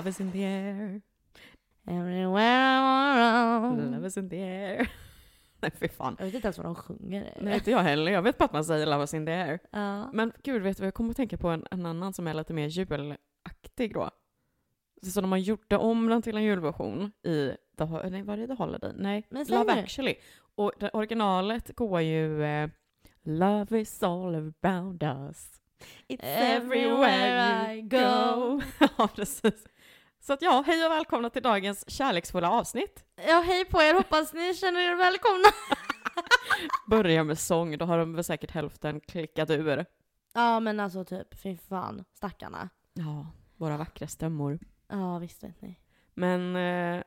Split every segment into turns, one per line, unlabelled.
Love is in the air.
Everywhere I wanna
Love is in the air. Nej fy fan.
Jag vet inte ens vad de sjunger.
Nej inte jag heller. Jag vet bara att man säger Love is in the air.
Ja.
Men gud, vet du vad jag kommer att tänka på en, en annan som är lite mer julaktig då. Så de har gjort om den till en julversion i, The, nej var det The Holiday? Nej,
Men
Love
nu.
actually. Och det, originalet går ju eh, Love is all around us. It's everywhere you go. ja, precis. Så att ja, hej och välkomna till dagens kärleksfulla avsnitt.
Ja, hej på er. Hoppas ni känner er välkomna.
Börjar med sång, då har de väl säkert hälften klickat ur.
Ja, men alltså typ, fy fan. Stackarna.
Ja, våra vackra stämmor.
Ja, visst vet ni.
Men eh,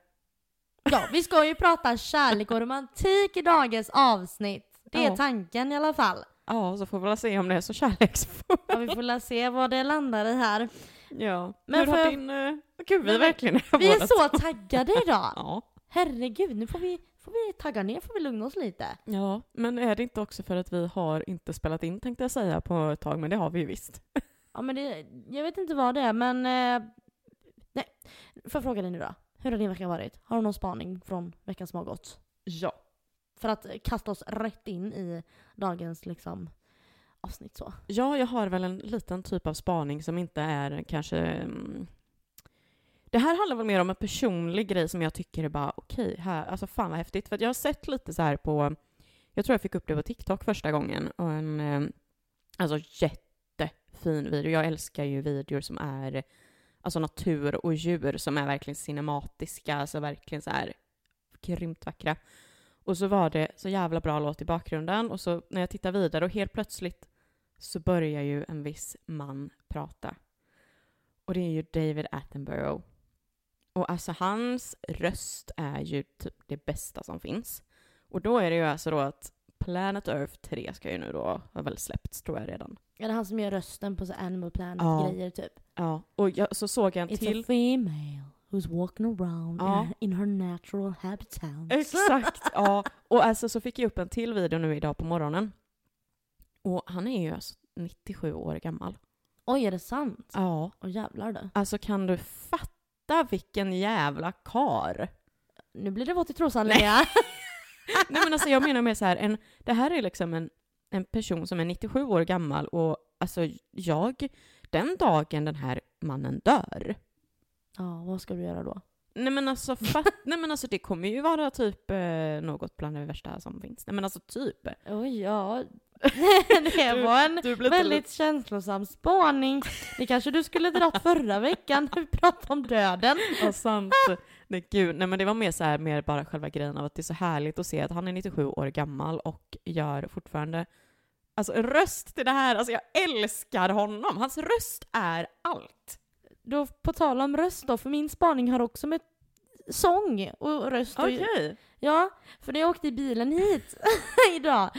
Ja, vi ska ju prata kärlek och romantik i dagens avsnitt. Det är
Ja.
tanken i alla fall.
Ja, så får vi väl se om det är så kärleksfullt.
Ja, vi får la se vad det landar i här.
Ja.
Men
Hur har
jag-
din... Uh, gud, vi är verkligen
Vi är så taggade idag.
Ja.
Herregud, nu får vi, får vi tagga ner, får vi lugna oss lite.
ja, men är det inte också för att vi har inte spelat in tänkte jag säga på ett tag, men det har vi ju visst.
Ja, men det, jag vet inte vad det är, men... Eh, nej, får jag fråga dig nu då? Hur har din vecka varit? Har du någon spaning från veckan som har gått?
Ja.
För att kasta oss rätt in i dagens liksom avsnitt så.
Ja, jag har väl en liten typ av spaning som inte är kanske... Mm, det här handlar väl mer om en personlig grej som jag tycker är bara okej, här, alltså fan vad häftigt. För att jag har sett lite så här på, jag tror jag fick upp det på TikTok första gången, och en eh, alltså jättefin video. Jag älskar ju videor som är alltså natur och djur som är verkligen cinematiska, alltså verkligen så här grymt vackra. Och så var det så jävla bra låt i bakgrunden och så när jag tittar vidare och helt plötsligt så börjar ju en viss man prata. Och det är ju David Attenborough. Och alltså hans röst är ju typ det bästa som finns. Och då är det ju alltså då att Planet Earth 3 ska ju nu då ha väl släppts tror jag redan.
Är det han som gör rösten på så Animal
Ja.
Planet-grejer typ?
Ja, och jag, så såg jag en
It's
till.
a female who's walking around
Ja.
in her natural habitat.
Exakt, ja. Och alltså så fick jag upp en till video nu idag på morgonen. Och han är ju alltså 97 år gammal.
Oj, är det sant?
Ja.
Åh jävlar du.
Alltså kan du fatta vilken jävla kar?
Nu blir det våt i trosan Linnea.
Nej men alltså jag menar mer så här, en, det här är liksom en, en person som är 97 år gammal och alltså jag, den dagen den här mannen dör,
Ja, vad ska du göra då?
nej men alltså, fatt, nej men alltså det kommer ju vara typ eh, något bland det värsta som finns. Nej men alltså typ.
Oj, ja. det
Du-
var en
Du blir
väldigt känslosam spaning. Det kanske du skulle dratt förra veckan när vi pratade om döden.
Ja, sant. Nej, gud. Nej, men det var mer så här, mer bara själva grejen av att det är så härligt att se att han är 97 år gammal och gör fortfarande Alltså en röst till det här, alltså jag älskar honom. Hans röst är allt.
Då, på tal om röst då, för min spaning har också med sång och röst
Okej.
Ja, för när jag åkte i bilen hit idag,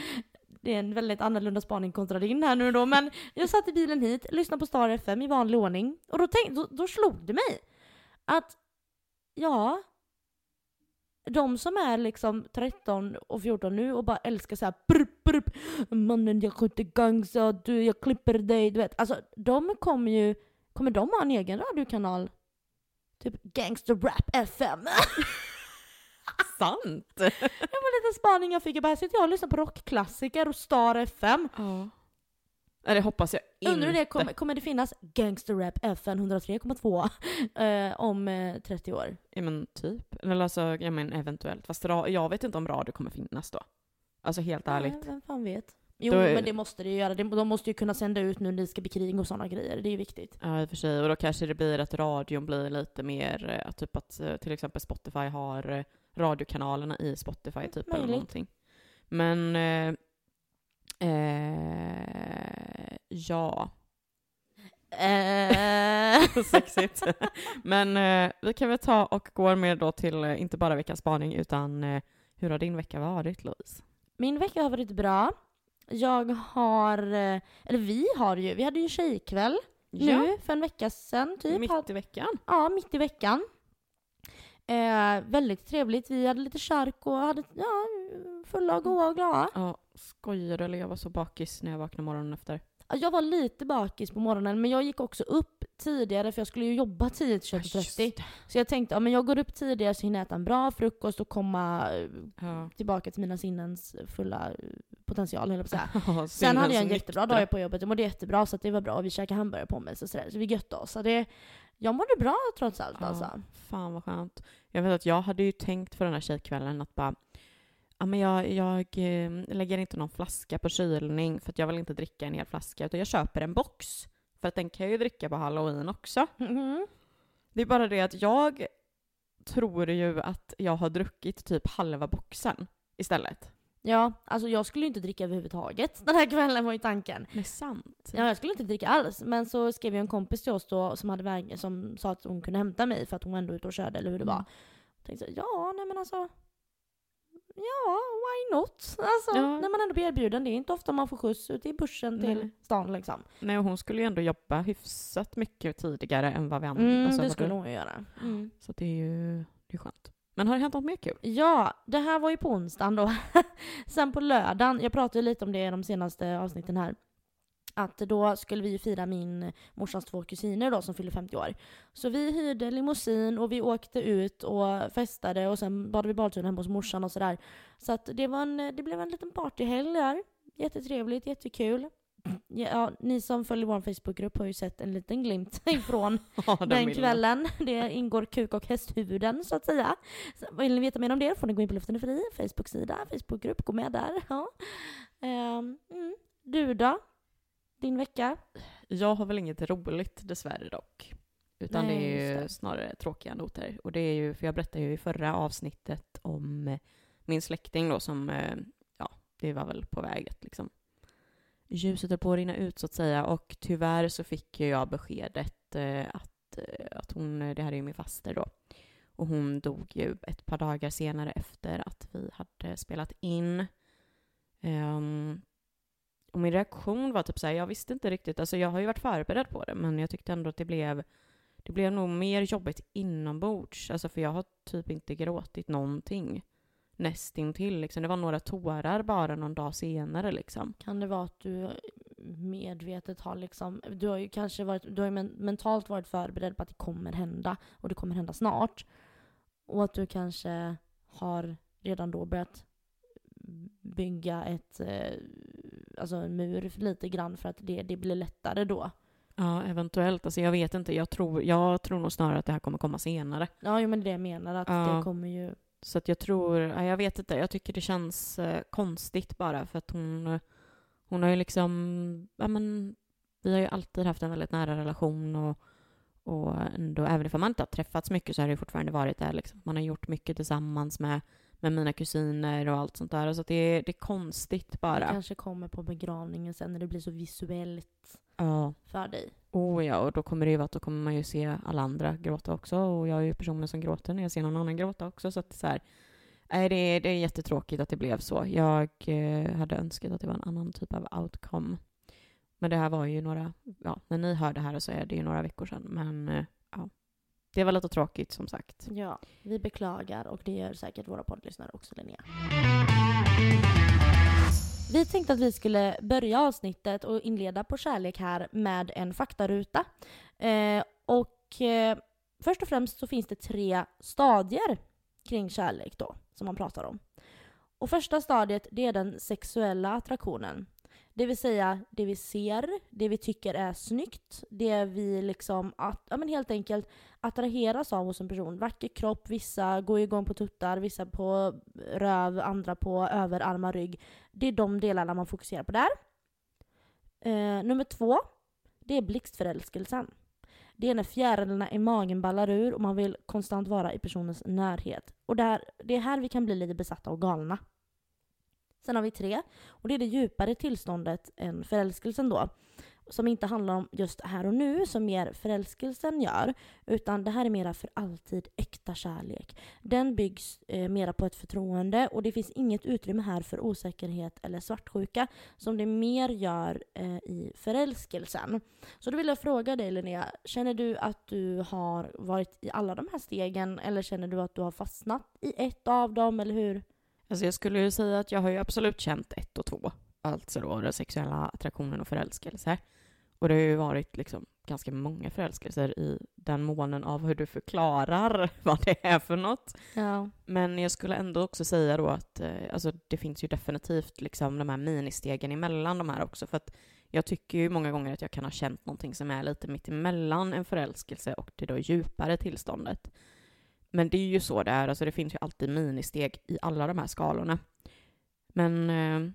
det är en väldigt annorlunda spaning kontra din här nu då, men jag satt i bilen hit, lyssnade på Star FM i vanlig ordning, och då, tänk, då, då slog det mig att, ja, de som är liksom 13 och 14 nu och bara älskar såhär brp, brp, mannen jag skjuter gangsta, du jag klipper dig, du vet. Alltså de kommer ju, kommer de ha en egen radiokanal? Typ Gangster Rap FM.
Sant.
Det var en liten spaning jag fick. Jag bara sitter jag och lyssnar på rockklassiker och Star FM.
Ja. Nej, det hoppas jag inte.
Undrar det kommer, kommer det finnas Gangster Rap FN 103,2 eh, om eh, 30 år?
Ja, men typ. Eller alltså, jag men eventuellt. Fast jag vet inte om radio kommer finnas då. Alltså helt ärligt.
Nej, vem fan vet? Jo,
är-
men det måste det ju göra. De, måste ju kunna sända ut nu när det ska bli krig och sådana grejer. Det är ju viktigt.
Ja, i och för sig. Och då kanske det blir att radion blir lite mer, eh, typ att eh, till exempel Spotify har eh, radiokanalerna i Spotify typ eller
Möjligt.
någonting. Men, eh, eh, ja,
Eh,
sexigt. Men eh, vi kan väl ta och gå med då till, eh, inte bara veckans spaning, utan eh, hur har din vecka varit Louise?
min vecka har varit bra. Jag har, eller vi har ju, vi hade ju tjejkväll nu för en vecka sedan typ.
mitt i veckan.
Ja, mitt i veckan. Eh, väldigt trevligt. Vi hade lite chark och hade ja, fulla och goa och glada.
Ja, skojar du eller? Jag var så bakis när jag vaknade morgonen efter.
Ja, Jag var lite bakis på morgonen men jag gick också upp tidigare för jag skulle ju jobba 10 till
Ja, just
21.30. Så jag tänkte, ja men jag går upp tidigare så hinner jag äta en bra frukost och komma
Ja.
tillbaka till mina sinnens fulla potential höll jag på att säga. Sen hade jag en jättebra dag på jobbet, jag mådde jättebra så det var bra. Vi käkade hamburgare på mig så, så vi götte oss. Så det, jag mådde bra trots allt
Ja.
alltså.
Fan vad skönt. Jag vet att jag hade ju tänkt för den här tjejkvällen att bara Ja, men jag, jag eh, lägger inte någon flaska på kylning för att jag vill inte dricka en hel flaska utan jag köper en box. För att den kan jag ju dricka på halloween också.
Mhm.
Det är bara det att jag tror ju att jag har druckit typ halva boxen istället.
Ja, alltså jag skulle ju inte dricka överhuvudtaget. Den här kvällen var ju tanken.
Är sant.
Ja, jag skulle inte dricka alls. Men så skrev jag en kompis till oss då som, hade väg, som sa att hon kunde hämta mig för att hon var ändå ute och körde eller hur det var.
Mm.
Jag tänkte så, ja, nej men alltså. Ja, why not? Alltså,
Ja.
när man ändå blir erbjuden. Det är inte ofta man får skjuts ute i bussen till
Nej.
stan liksom.
Nej, och hon skulle ju ändå jobba hyfsat mycket tidigare än vad vi andra
Mm,
alltså,
det skulle
du-
hon ju göra. Mm.
Så det är ju det är skönt. Men har det hänt något mer kul?
Ja, det här var ju på onsdagen då. Sen på lördagen, jag pratade ju lite om det i de senaste avsnitten här. Att då skulle vi ju fira min morsans två kusiner då som fyller 50 år. Så vi hyrde limousin och vi åkte ut och festade och sen badade vi badtunna hemma hos morsan och sådär. Så att det, var en, det blev en liten partyhelg där. Jättetrevligt, jättekul. Ja, ni som följer vår Facebookgrupp har ju sett en liten glimt ifrån
Ja,
den
bilden.
kvällen. Det ingår kuk och hästhuvuden så att säga. Så vill ni veta mer om det får ni gå in på Luften är fri, Facebook-sida, Facebookgrupp, gå med där. Ja. Ehm, mm. Du då? Din vecka?
Jag har väl inget roligt dessvärre dock. Utan
Nej,
det är ju
det.
snarare tråkiga noter. Och det är ju, för jag berättade ju i förra avsnittet om min släkting då som, eh, ja, det var väl på väg att liksom ljuset höll på att rinna ut så att säga. Och tyvärr så fick jag beskedet eh, att, eh, att hon, eh, det här är ju min faster då, och hon dog ju ett par dagar senare efter att vi hade spelat in. Um, och min reaktion var typ så här, jag visste inte riktigt, alltså jag har ju varit förberedd på det, men jag tyckte ändå att det blev, det blev nog mer jobbigt inombords, alltså för jag har typ inte gråtit någonting nästintill liksom. Det var några tårar bara någon dag senare liksom.
Kan det vara att du medvetet har liksom, du har ju kanske varit, du har mentalt varit förberedd på att det kommer hända och det kommer hända snart. Och att du kanske har redan då börjat bygga ett, eh, alltså en mur lite grann för att det, det blir lättare då.
Ja, eventuellt. Alltså jag vet inte, jag tror, jag tror nog snarare att det här kommer komma senare.
Ja, men det är det jag menar, att
Ja.
det kommer ju...
Så att jag tror, ja, jag vet inte, jag tycker det känns eh, konstigt bara för att hon, hon har ju liksom, ja men, vi har ju alltid haft en väldigt nära relation och, och ändå, även om man inte har träffats mycket så har det fortfarande varit där liksom. Man har gjort mycket tillsammans med, med mina kusiner och allt sånt där. Så det, är- det är konstigt
Det
bara.
kanske kommer på begravningen sen när det blir så visuellt
Ja.
för dig.
Oh ja, och då kommer det ju att då kommer man ju se alla andra gråta också. Och jag är ju personen som gråter när jag ser någon annan gråta också. Så att det är så här, nej, det, är, det är jättetråkigt att det blev så. Jag eh, hade önskat att det var en annan typ av outcome. Men det här var ju några, ja, när ni hör det här så är det ju några veckor sedan. Men eh, ja, det var lite tråkigt som sagt.
Ja, vi beklagar och det gör säkert våra poddlyssnare också Linnea. Vi tänkte att vi skulle börja avsnittet och inleda på kärlek här med en faktaruta. Eh, och eh, först och främst så finns det tre stadier kring kärlek då, som man pratar om. Och första stadiet, det är den sexuella attraktionen. Det vill säga det vi ser, det vi tycker är snyggt, det vi liksom, att, ja men helt enkelt attraheras av hos en person. Vacker kropp, vissa går igång på tuttar, vissa på röv, andra på överarmar, rygg. Det är de delarna man fokuserar på där. Eh, nummer två, det är blixtförälskelsen. Det är när fjärilarna i magen ballar ur och man vill konstant vara i personens närhet. Och där, det är här vi kan bli lite besatta och galna. Sen har vi tre, och det är det djupare tillståndet än förälskelsen då. Som inte handlar om just här och nu, som mer förälskelsen gör. Utan det här är mera för alltid äkta kärlek. Den byggs eh, mera på ett förtroende och det finns inget utrymme här för osäkerhet eller svartsjuka som det mer gör eh, i förälskelsen. Så då vill jag fråga dig Linnea, känner du att du har varit i alla de här stegen eller känner du att du har fastnat i ett av dem eller hur?
Alltså jag skulle ju säga att jag har ju absolut känt ett och två. Alltså då den sexuella attraktionen och förälskelse. Och det har ju varit liksom ganska många förälskelser i den månen av hur du förklarar vad det är för något.
Ja.
Men jag skulle ändå också säga då att eh, alltså, det finns ju definitivt liksom de här ministegen emellan de här också. För att jag tycker ju många gånger att jag kan ha känt någonting som är lite mitt emellan en förälskelse och det då djupare tillståndet. Men det är ju så det är, alltså det finns ju alltid ministeg i alla de här skalorna. Men eh,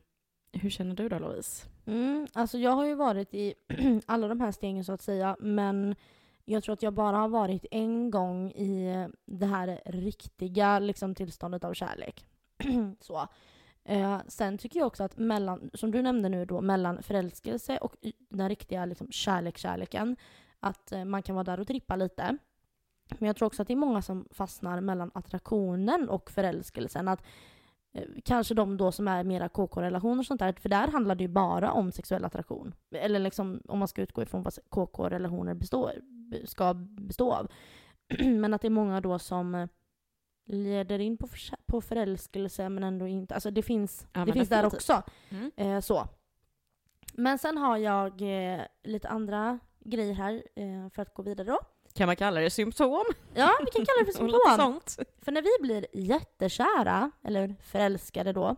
hur känner du då Louise?
Mm, alltså jag har ju varit i alla de här stegen så att säga, men jag tror att jag bara har varit en gång i det här riktiga liksom, tillståndet av kärlek. så. Eh, sen tycker jag också att mellan, som du nämnde nu då, mellan förälskelse och den riktiga liksom, kärlek-kärleken, att eh, man kan vara där och trippa lite. Men jag tror också att det är många som fastnar mellan attraktionen och förälskelsen. Att eh, Kanske de då som är mera KK-relationer och sånt där, för där handlar det ju bara om sexuell attraktion. Eller liksom om man ska utgå ifrån vad KK-relationer består, ska bestå av. Men att det är många då som eh, leder in på, förälskelse men ändå inte, alltså det finns,
Ja,
det finns där också.
Mm.
Eh, så. Men sen har jag eh, lite andra grejer här eh, för att gå vidare då.
Kan man kalla det symptom?
Ja, vi kan kalla det för symptom.
sånt.
För när vi blir jättekära, eller förälskade då,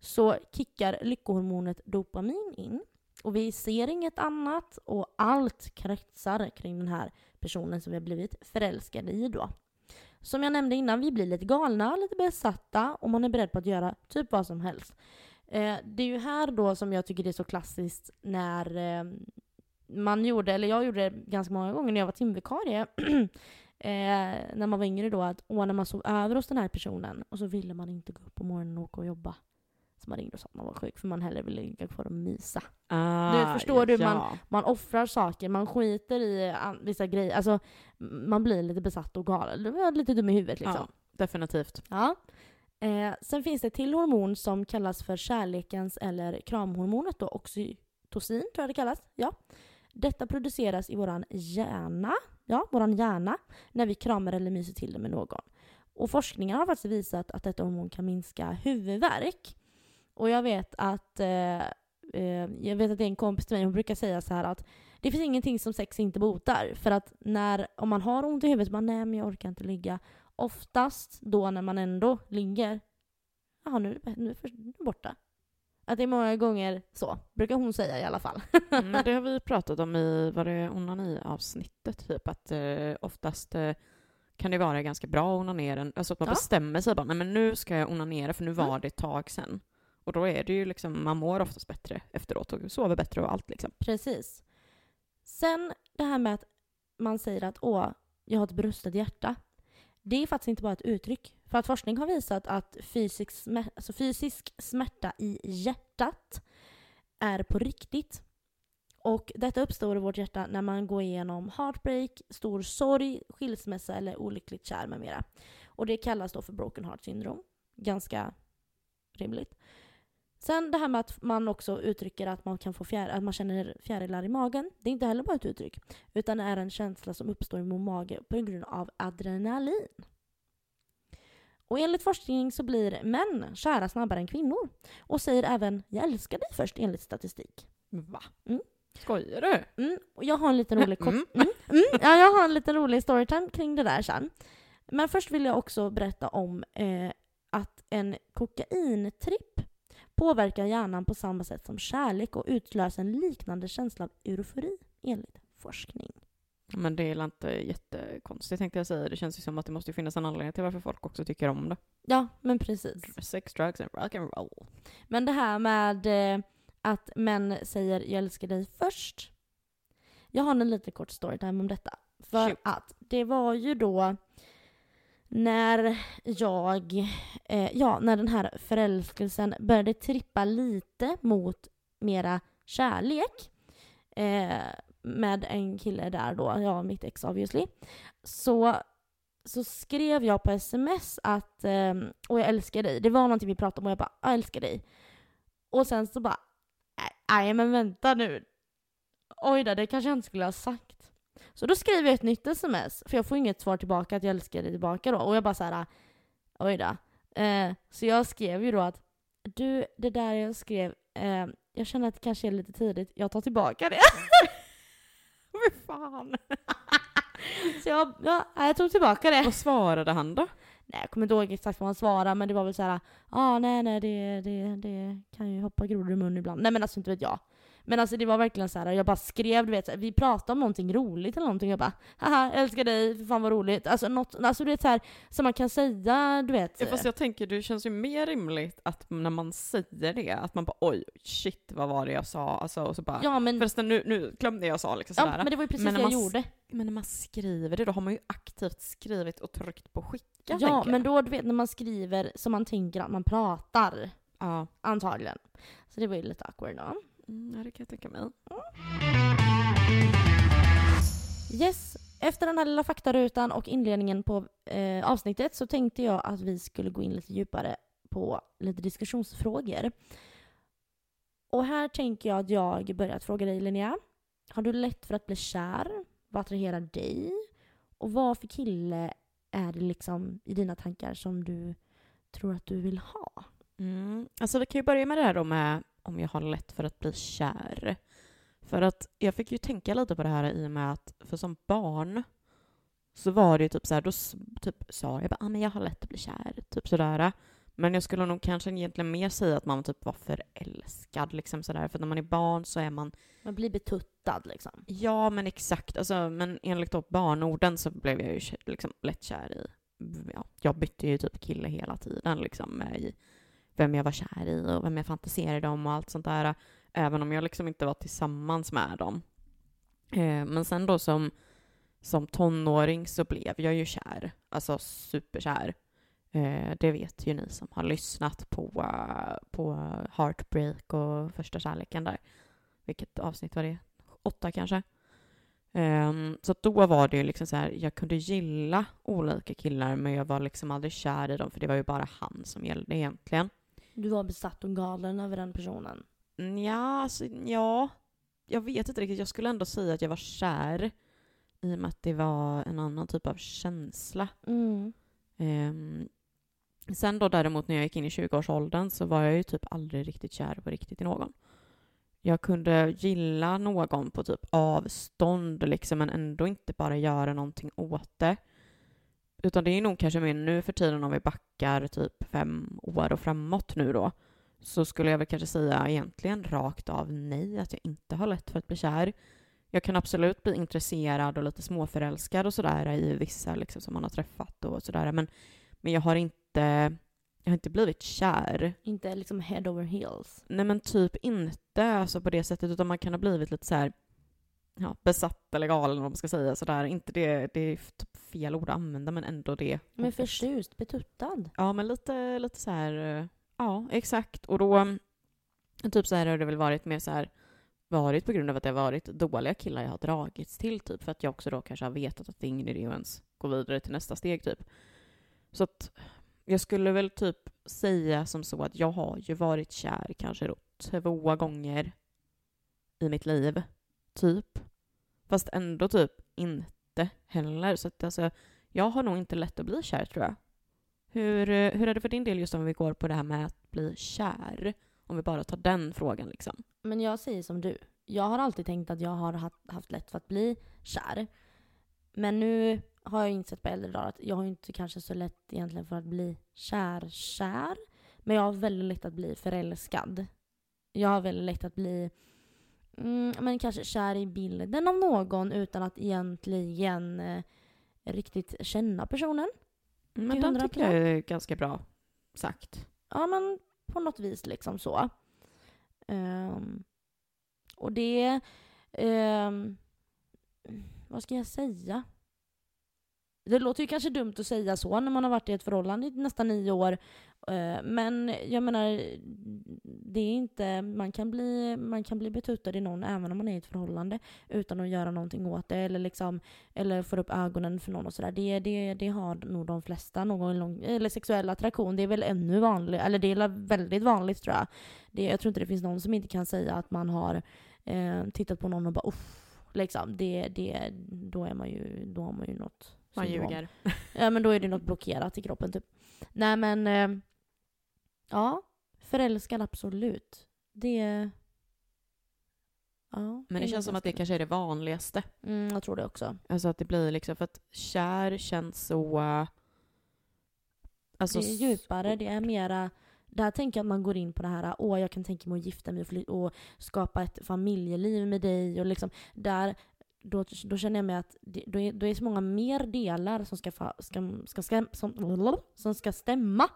så kickar lyckohormonet dopamin in. Och vi ser inget annat och allt kretsar kring den här personen som vi har blivit förälskade i då. Som jag nämnde innan, vi blir lite galna, lite besatta och man är beredd på att göra typ vad som helst. Eh, det är ju här då som jag tycker det är så klassiskt när eh, man gjorde, eller jag gjorde det ganska många gånger när jag var timvikarie, eh, när man var yngre då, att åh, när man sov över hos den här personen och så ville man inte gå upp på morgonen och åka och jobba. Så man ringde och sa att man var sjuk för man hellre ville ligga kvar och mysa.
Ah,
förstår du, man-
ja.
Man offrar saker, man skiter i vissa grejer. Alltså, man blir lite besatt och galen. Du är lite dum i huvudet liksom.
Ja, definitivt.
Ja. Eh, sen finns det ett till hormon som kallas för kärlekens eller kramhormonet då, oxytocin tror jag det kallas. Ja. Detta produceras i våran hjärna, ja, våran hjärna, när vi kramar eller myser till det med någon. Och forskningen har faktiskt visat att detta hormon kan minska huvudvärk. Och jag vet att eh, eh, jag vet att det är en kompis till mig, hon brukar säga så här att det finns ingenting som sex inte botar. För att när, om man har ont i huvudet, man nej men jag orkar inte ligga oftast då när man ändå ligger, jaha nu, nu är det borta. Att det är många gånger så, brukar hon säga i alla fall.
Mm, det har vi pratat om i, var det onani-avsnittet, typ att eh, oftast eh, kan det vara ganska bra att onanera, alltså att man
Ja.
bestämmer sig bara, nej men nu ska jag onanera för nu var
Mm.
det ett tag sen. Och då är det ju liksom, man mår oftast bättre efteråt och sover bättre och allt liksom.
Precis. Sen det här med att man säger att åh, jag har ett brustet hjärta. Det är faktiskt inte bara ett uttryck. För att forskning har visat att fysisk, smär- alltså fysisk smärta i hjärtat är på riktigt. Och detta uppstår i vårt hjärta när man går igenom heartbreak, stor sorg, skilsmässa eller olyckligt kär med mera. Och det kallas då för broken heart syndrome. Ganska rimligt. Sen det här med att man också uttrycker att man kan få fjär, att man känner fjärilar i magen. Det är inte heller bara ett uttryck. Utan är en känsla som uppstår i vår mage på grund av adrenalin. Och enligt forskning så blir män kära snabbare än kvinnor. Och säger även “jag älskar dig” först enligt statistik.
Va?
Mm.
Skojar du?
Mm, och jag har en liten rolig kort...
Mm.
Mm, mm, ja, jag har en liten rolig storytime kring det där sen. Men först vill jag också berätta om eh, att en kokaintripp påverkar hjärnan på samma sätt som kärlek och utlöser en liknande känsla av eufori enligt forskning.
Men det är inte jättekonstigt tänkte jag säga. Det känns ju som att det måste finnas en anledning till varför folk också tycker om det.
Ja, men precis.
Sex, drugs and rock and roll.
Men det här med eh, att män säger “jag älskar dig” först. Jag har en liten kort storytime om detta. För
Shoot.
att det var ju då när jag, eh, ja, när den här förälskelsen började trippa lite mot mera kärlek eh, med en kille där då, ja, mitt ex obviously. Så, så skrev jag på sms att eh, “och jag älskar dig”. Det var någonting vi pratade om och jag bara “jag älskar dig”. Och sen så bara “nej men vänta nu, oj då, det kanske jag inte skulle ha sagt”. Så då skriver jag ett nytt sms, för jag får inget svar tillbaka att jag älskar dig tillbaka då. Och jag bara så här, oj då. Eh, så jag skrev ju då att du, det där jag skrev, eh, jag känner att det kanske är lite tidigt, jag tar tillbaka det.
fy fan.
Så jag, ja, jag tog tillbaka det.
Vad svarade han då?
Nej, jag kommer inte ihåg exakt vad han svarade, men det var väl så här, ja ah, nej nej det, det, det kan ju hoppa grodor i mun ibland. Nej men alltså inte vet jag. Men alltså det var verkligen så här, jag bara skrev, du vet, vi pratade om någonting roligt eller någonting, jag bara haha, älskar dig, för fan vad roligt. Alltså något, alltså du vet så här, som man kan säga, du vet.
Ja, fast jag tänker, det känns ju mer rimligt att när man säger det, att man bara oj, shit vad var det jag sa? Alltså, och så bara,
ja men,
förresten nu, nu glömde jag sa liksom
ja,
sådär.
men det var ju precis
Men
det
när
jag
man
gjorde.
Men när man skriver det, då har man ju aktivt skrivit och tryckt på skicka.
Ja, men då du vet när man skriver som man tänker att man pratar,
Ja.
antagligen. Så det var ju lite awkward då.
Mm, ja, det kan jag tänka mig.
Yes, efter den här lilla faktarutan och inledningen på eh, avsnittet så tänkte jag att vi skulle gå in lite djupare på lite diskussionsfrågor. Och här tänker jag att jag börjar att fråga dig Linnea. Har du lätt för att bli kär? Vad attraherar dig? Och vad för kille är det liksom i dina tankar som du tror att du vill ha?
Mm. Alltså vi kan ju börja med det här då med om jag har lätt för att bli kär. För att jag fick ju tänka lite på det här i och med att för som barn så var det ju typ så här, då typ sa jag bara ah, men jag har lätt att bli kär, typ sådär. Men jag skulle nog kanske egentligen mer säga att man typ var förälskad liksom sådär. För när man är barn så är man,
Man blir betuttad liksom.
ja men exakt, alltså men enligt då barnorden så blev jag ju liksom lätt kär i, ja, jag bytte ju typ kille hela tiden liksom i vem jag var kär i och vem jag fantiserade om och allt sånt där. Även om jag liksom inte var tillsammans med dem. Eh, men sen då som, som tonåring så blev jag ju kär. Alltså superkär. Eh, det vet ju ni som har lyssnat på, på Heartbreak och Första kärleken där. Vilket avsnitt var det? Åtta kanske? Ehm, så då var det ju liksom så här, jag kunde gilla olika killar men jag var liksom aldrig kär i dem för det var ju bara han som gällde egentligen.
Du var besatt och galen över den personen.
Ja, alltså, ja. Jag vet inte riktigt. Jag skulle ändå säga att jag var kär i och med att det var en annan typ av känsla.
Mm.
Ehm, sen då däremot när jag gick in i 20-årsåldern så var jag ju typ aldrig riktigt kär på riktigt i någon. Jag kunde gilla någon på typ avstånd liksom, men ändå inte bara göra någonting åt det. Utan det är nog kanske mer nu för tiden om vi backar typ fem år och framåt nu då. Så skulle jag väl kanske säga egentligen rakt av nej, att jag inte har lätt för att bli kär. Jag kan absolut bli intresserad och lite småförälskad och sådär i vissa liksom, som man har träffat och sådär. Men, men jag har inte, jag har inte blivit kär.
Inte liksom head over heels.
Nej men typ inte alltså på det sättet utan man kan ha blivit lite så här ja, besatt eller galen om man ska säga sådär. Inte det, det är typ fel ord att använda men ändå det.
Men förtjust, betuttad.
Ja men lite, lite så här, eh, ja exakt. Och då typ så här har det väl varit mer så här varit på grund av att det har varit dåliga killar jag har dragits till typ för att jag också då kanske har vetat att det är ingen idé att ens gå vidare till nästa steg typ. Så att jag skulle väl typ säga som så att jag har ju varit kär kanske då två gånger i mitt liv, typ. Fast ändå typ inte heller. Så att alltså, jag har nog inte lätt att bli kär tror jag. Hur, eh, hur är det för din del just om vi går på det här med att bli kär? Om vi bara tar den frågan liksom.
Men jag säger som du. Jag har alltid tänkt att jag har haft, haft lätt för att bli kär. Men nu har jag insett på äldre dagar att jag har inte kanske så lätt egentligen för att bli kär-kär. Men jag har väldigt lätt att bli förälskad. Jag har väldigt lätt att bli mm, men kanske kär i bilden av någon utan att egentligen eh, riktigt känna personen.
Men
Till
den
100%.
tycker jag är ganska bra sagt.
Ja, men på något vis liksom så. Ehm, och det... ehm, vad ska jag säga? Det låter ju kanske dumt att säga så när man har varit i ett förhållande i nästan nio år. Eh, men jag menar, det är inte, man, kan bli, man kan bli betuttad i någon även om man är i ett förhållande utan att göra någonting åt det eller, liksom, eller får upp ögonen för någon och sådär. Det, det, det har nog de flesta. Någon lång, eller sexuell attraktion, det är väl ännu vanligt, eller det är väldigt vanligt tror jag. Det, jag tror inte det finns någon som inte kan säga att man har eh, tittat på någon och bara uff. Liksom, det, det, då, är man ju, då har man ju något
Man
syndrom.
ljuger.
Ja men då är det något blockerat i kroppen typ. Nej men, eh, ja. Förälskad absolut. Det... Ja,
Men det känns som att det kanske är det vanligaste.
Mm, jag tror det också.
Alltså att det blir liksom, för att kär känns så... Alltså,
det är djupare, det är mera... Där tänker jag att man går in på det här, åh jag kan tänka mig att gifta mig och, och skapa ett familjeliv med dig och liksom där då, då känner jag mig att det, då, är, då är så många mer delar som ska, fa, ska, ska, ska, som, som ska stämma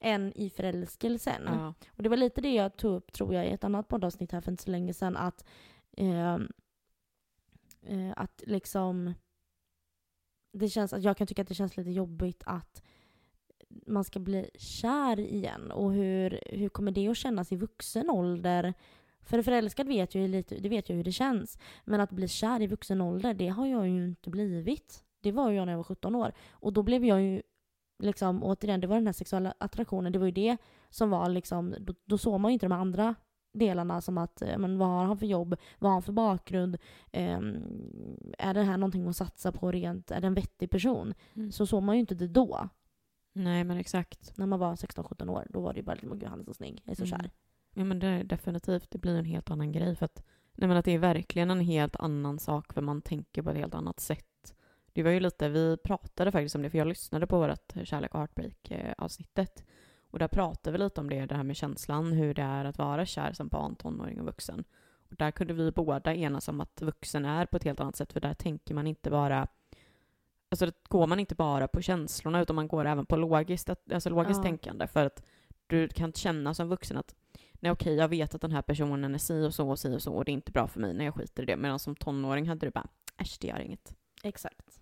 än i förälskelsen.
ja.
Och det var lite det jag tog upp, tror jag, i ett annat poddavsnitt här för inte så länge sedan, att, eh, eh, att liksom det känns, att jag kan tycka att det känns lite jobbigt att man ska bli kär igen. Och hur, hur kommer det att kännas i vuxen ålder? För förälskad vet jag ju lite, det vet jag hur det känns. Men att bli kär i vuxen ålder, det har jag ju inte blivit. Det var jag när jag var 17 år. Och då blev jag ju liksom, återigen, det var den här sexuella attraktionen, det var ju det som var liksom, då, då såg man ju inte de andra delarna som att, eh, men vad har han för jobb, vad har han för bakgrund, Ehm, är det här någonting att satsa på rent, är det en vettig person?
Mm.
Så såg man ju inte det då,
Nej men exakt.
när man var 16-17 år. Då var det ju bara liksom, "Åh, gud han är så snygg, jag är så
Mm.
kär.
Ja men det definitivt, det blir en helt annan grej för att, nej men att det är verkligen en helt annan sak för man tänker på ett helt annat sätt. Det var ju lite, vi pratade faktiskt om det för jag lyssnade på vårt kärlek och heartbreak eh. Och där pratade vi lite om det, det här med känslan, hur det är att vara kär som barn, tonåring och vuxen. Och där kunde vi båda enas om att vuxen är på ett helt annat sätt för där tänker man inte bara Alltså går man inte bara på känslorna utan man går även på logiskt, alltså logiskt
Ja.
tänkande för att du kan känna som vuxen att nej okej, jag vet att den här personen är si och så och si och så och det är inte bra för mig när jag skiter i det. Medan som tonåring hade du bara, äsch det gör inget.
Exakt.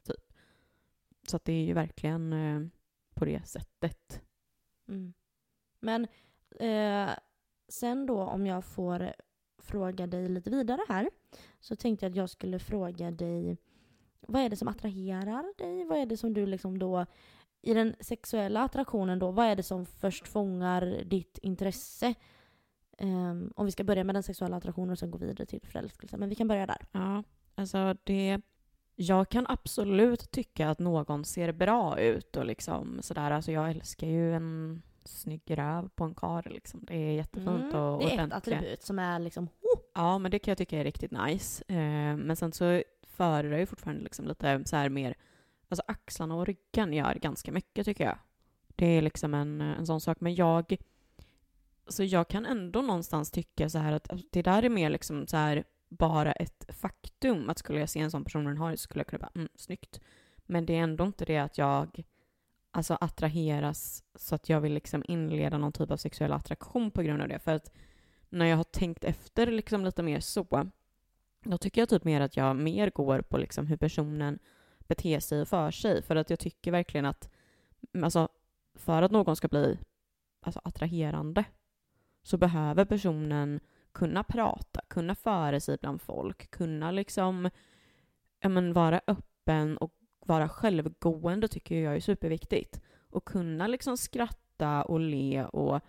Så att det är ju verkligen eh, på det sättet.
Mm. Men eh, sen då om jag får fråga dig lite vidare här så tänkte jag att jag skulle fråga dig vad är det som attraherar dig? Vad är det som du liksom då i den sexuella attraktionen då, vad är det som först fångar ditt intresse? Ehm, om vi ska börja med den sexuella attraktionen och sen gå vidare till förälskelse. Men vi kan börja där.
Ja, alltså det... Jag kan absolut tycka att någon ser bra ut och liksom sådär. Alltså jag älskar ju en snygg röv på en karl liksom. Det är jättefint och
Mm, det är ett attribut som är liksom
Ja, men det kan jag tycka är riktigt nice. Eh, men sen så föredrar jag ju fortfarande liksom lite så här mer, alltså axlarna och ryggen gör ganska mycket tycker jag. Det är liksom en, en sån sak. Men jag, så jag kan ändå någonstans tycka så här att det där är mer liksom så här bara ett faktum. Att skulle jag se en sån person den har så skulle jag kunna bara, mm, snyggt. Men det är ändå inte det att jag alltså attraheras så att jag vill liksom inleda någon typ av sexuell attraktion på grund av det. För att när jag har tänkt efter liksom lite mer så, då tycker jag typ mer att jag mer går på liksom hur personen beter sig och för sig. För att jag tycker verkligen att, mm, alltså, för att någon ska bli alltså, attraherande så behöver personen kunna prata, kunna föra sig bland folk, kunna liksom ja, men, vara öppen och vara självgående tycker jag är superviktigt. Och kunna liksom skratta och le och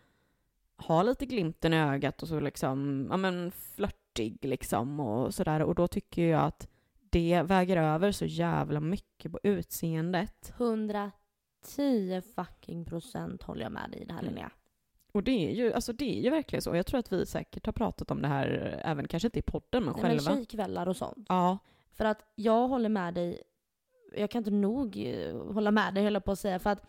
ha lite glimten i ögat och så liksom, ja men flörtig liksom och sådär. Och då tycker jag att det väger över så jävla mycket på utseendet.
110 fucking procent håller jag med dig i det här
Mm.
Linnea.
Och det är ju, alltså det är ju verkligen så. Jag tror att vi säkert har pratat om det här, även kanske inte i podden, men
Nej, men
själva.
tjejkvällar och sånt.
Ja,
För att jag håller med dig, jag kan inte nog eh, hålla med dig höll på att säga. För att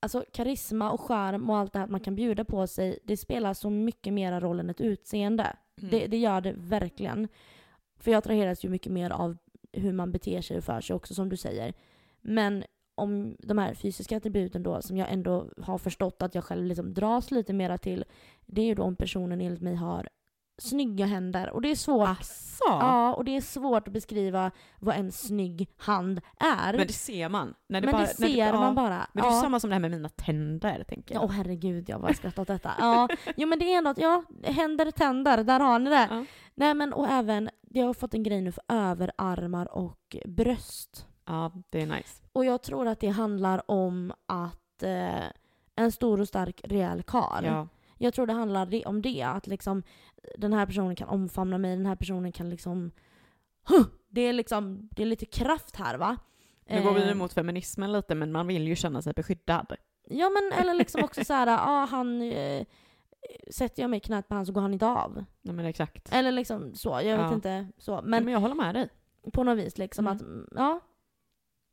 alltså, karisma och charm och allt det här man kan bjuda på sig, det spelar så mycket mera roll än ett utseende.
Mm.
Det, det gör det verkligen. För jag attraheras ju mycket mer av hur man beter sig och för sig också som du säger. Men om de här fysiska attributen då som jag ändå har förstått att jag själv liksom dras lite mera till. Det är ju då om personen enligt mig har snygga händer. Och det är svårt.
Asså?
Ja, och det är svårt att beskriva vad en snygg hand är.
Men det ser man. När det
Men
bara,
det ser
ja.
man bara.
Men det är
ja.
samma som det här med mina tänder, tänker jag.
Åh herregud, jag bara skrattat åt detta. Ja, jo men det är att, ja, händer, tänder, där har ni det.
Ja.
Nej men och även, jag har fått en grej nu för överarmar och bröst.
Ja, det är nice.
Och jag tror att det handlar om att eh, en stor och stark rejäl karl.
Ja.
Jag tror det handlar om det, att liksom den här personen kan omfamna mig, den här personen kan liksom huh, det är liksom, det är lite kraft här va.
Nu går vi
Eh,
emot feminismen lite, men man vill ju känna sig beskyddad.
Ja men eller liksom också så här, ja han, eh, sätter jag mig i knät på han så går han inte av.
Nej men exakt.
Eller liksom så, jag vet
Ja.
inte. Så.
Men,
Men
men jag håller med dig.
på något vis liksom
Mm.
att, ja.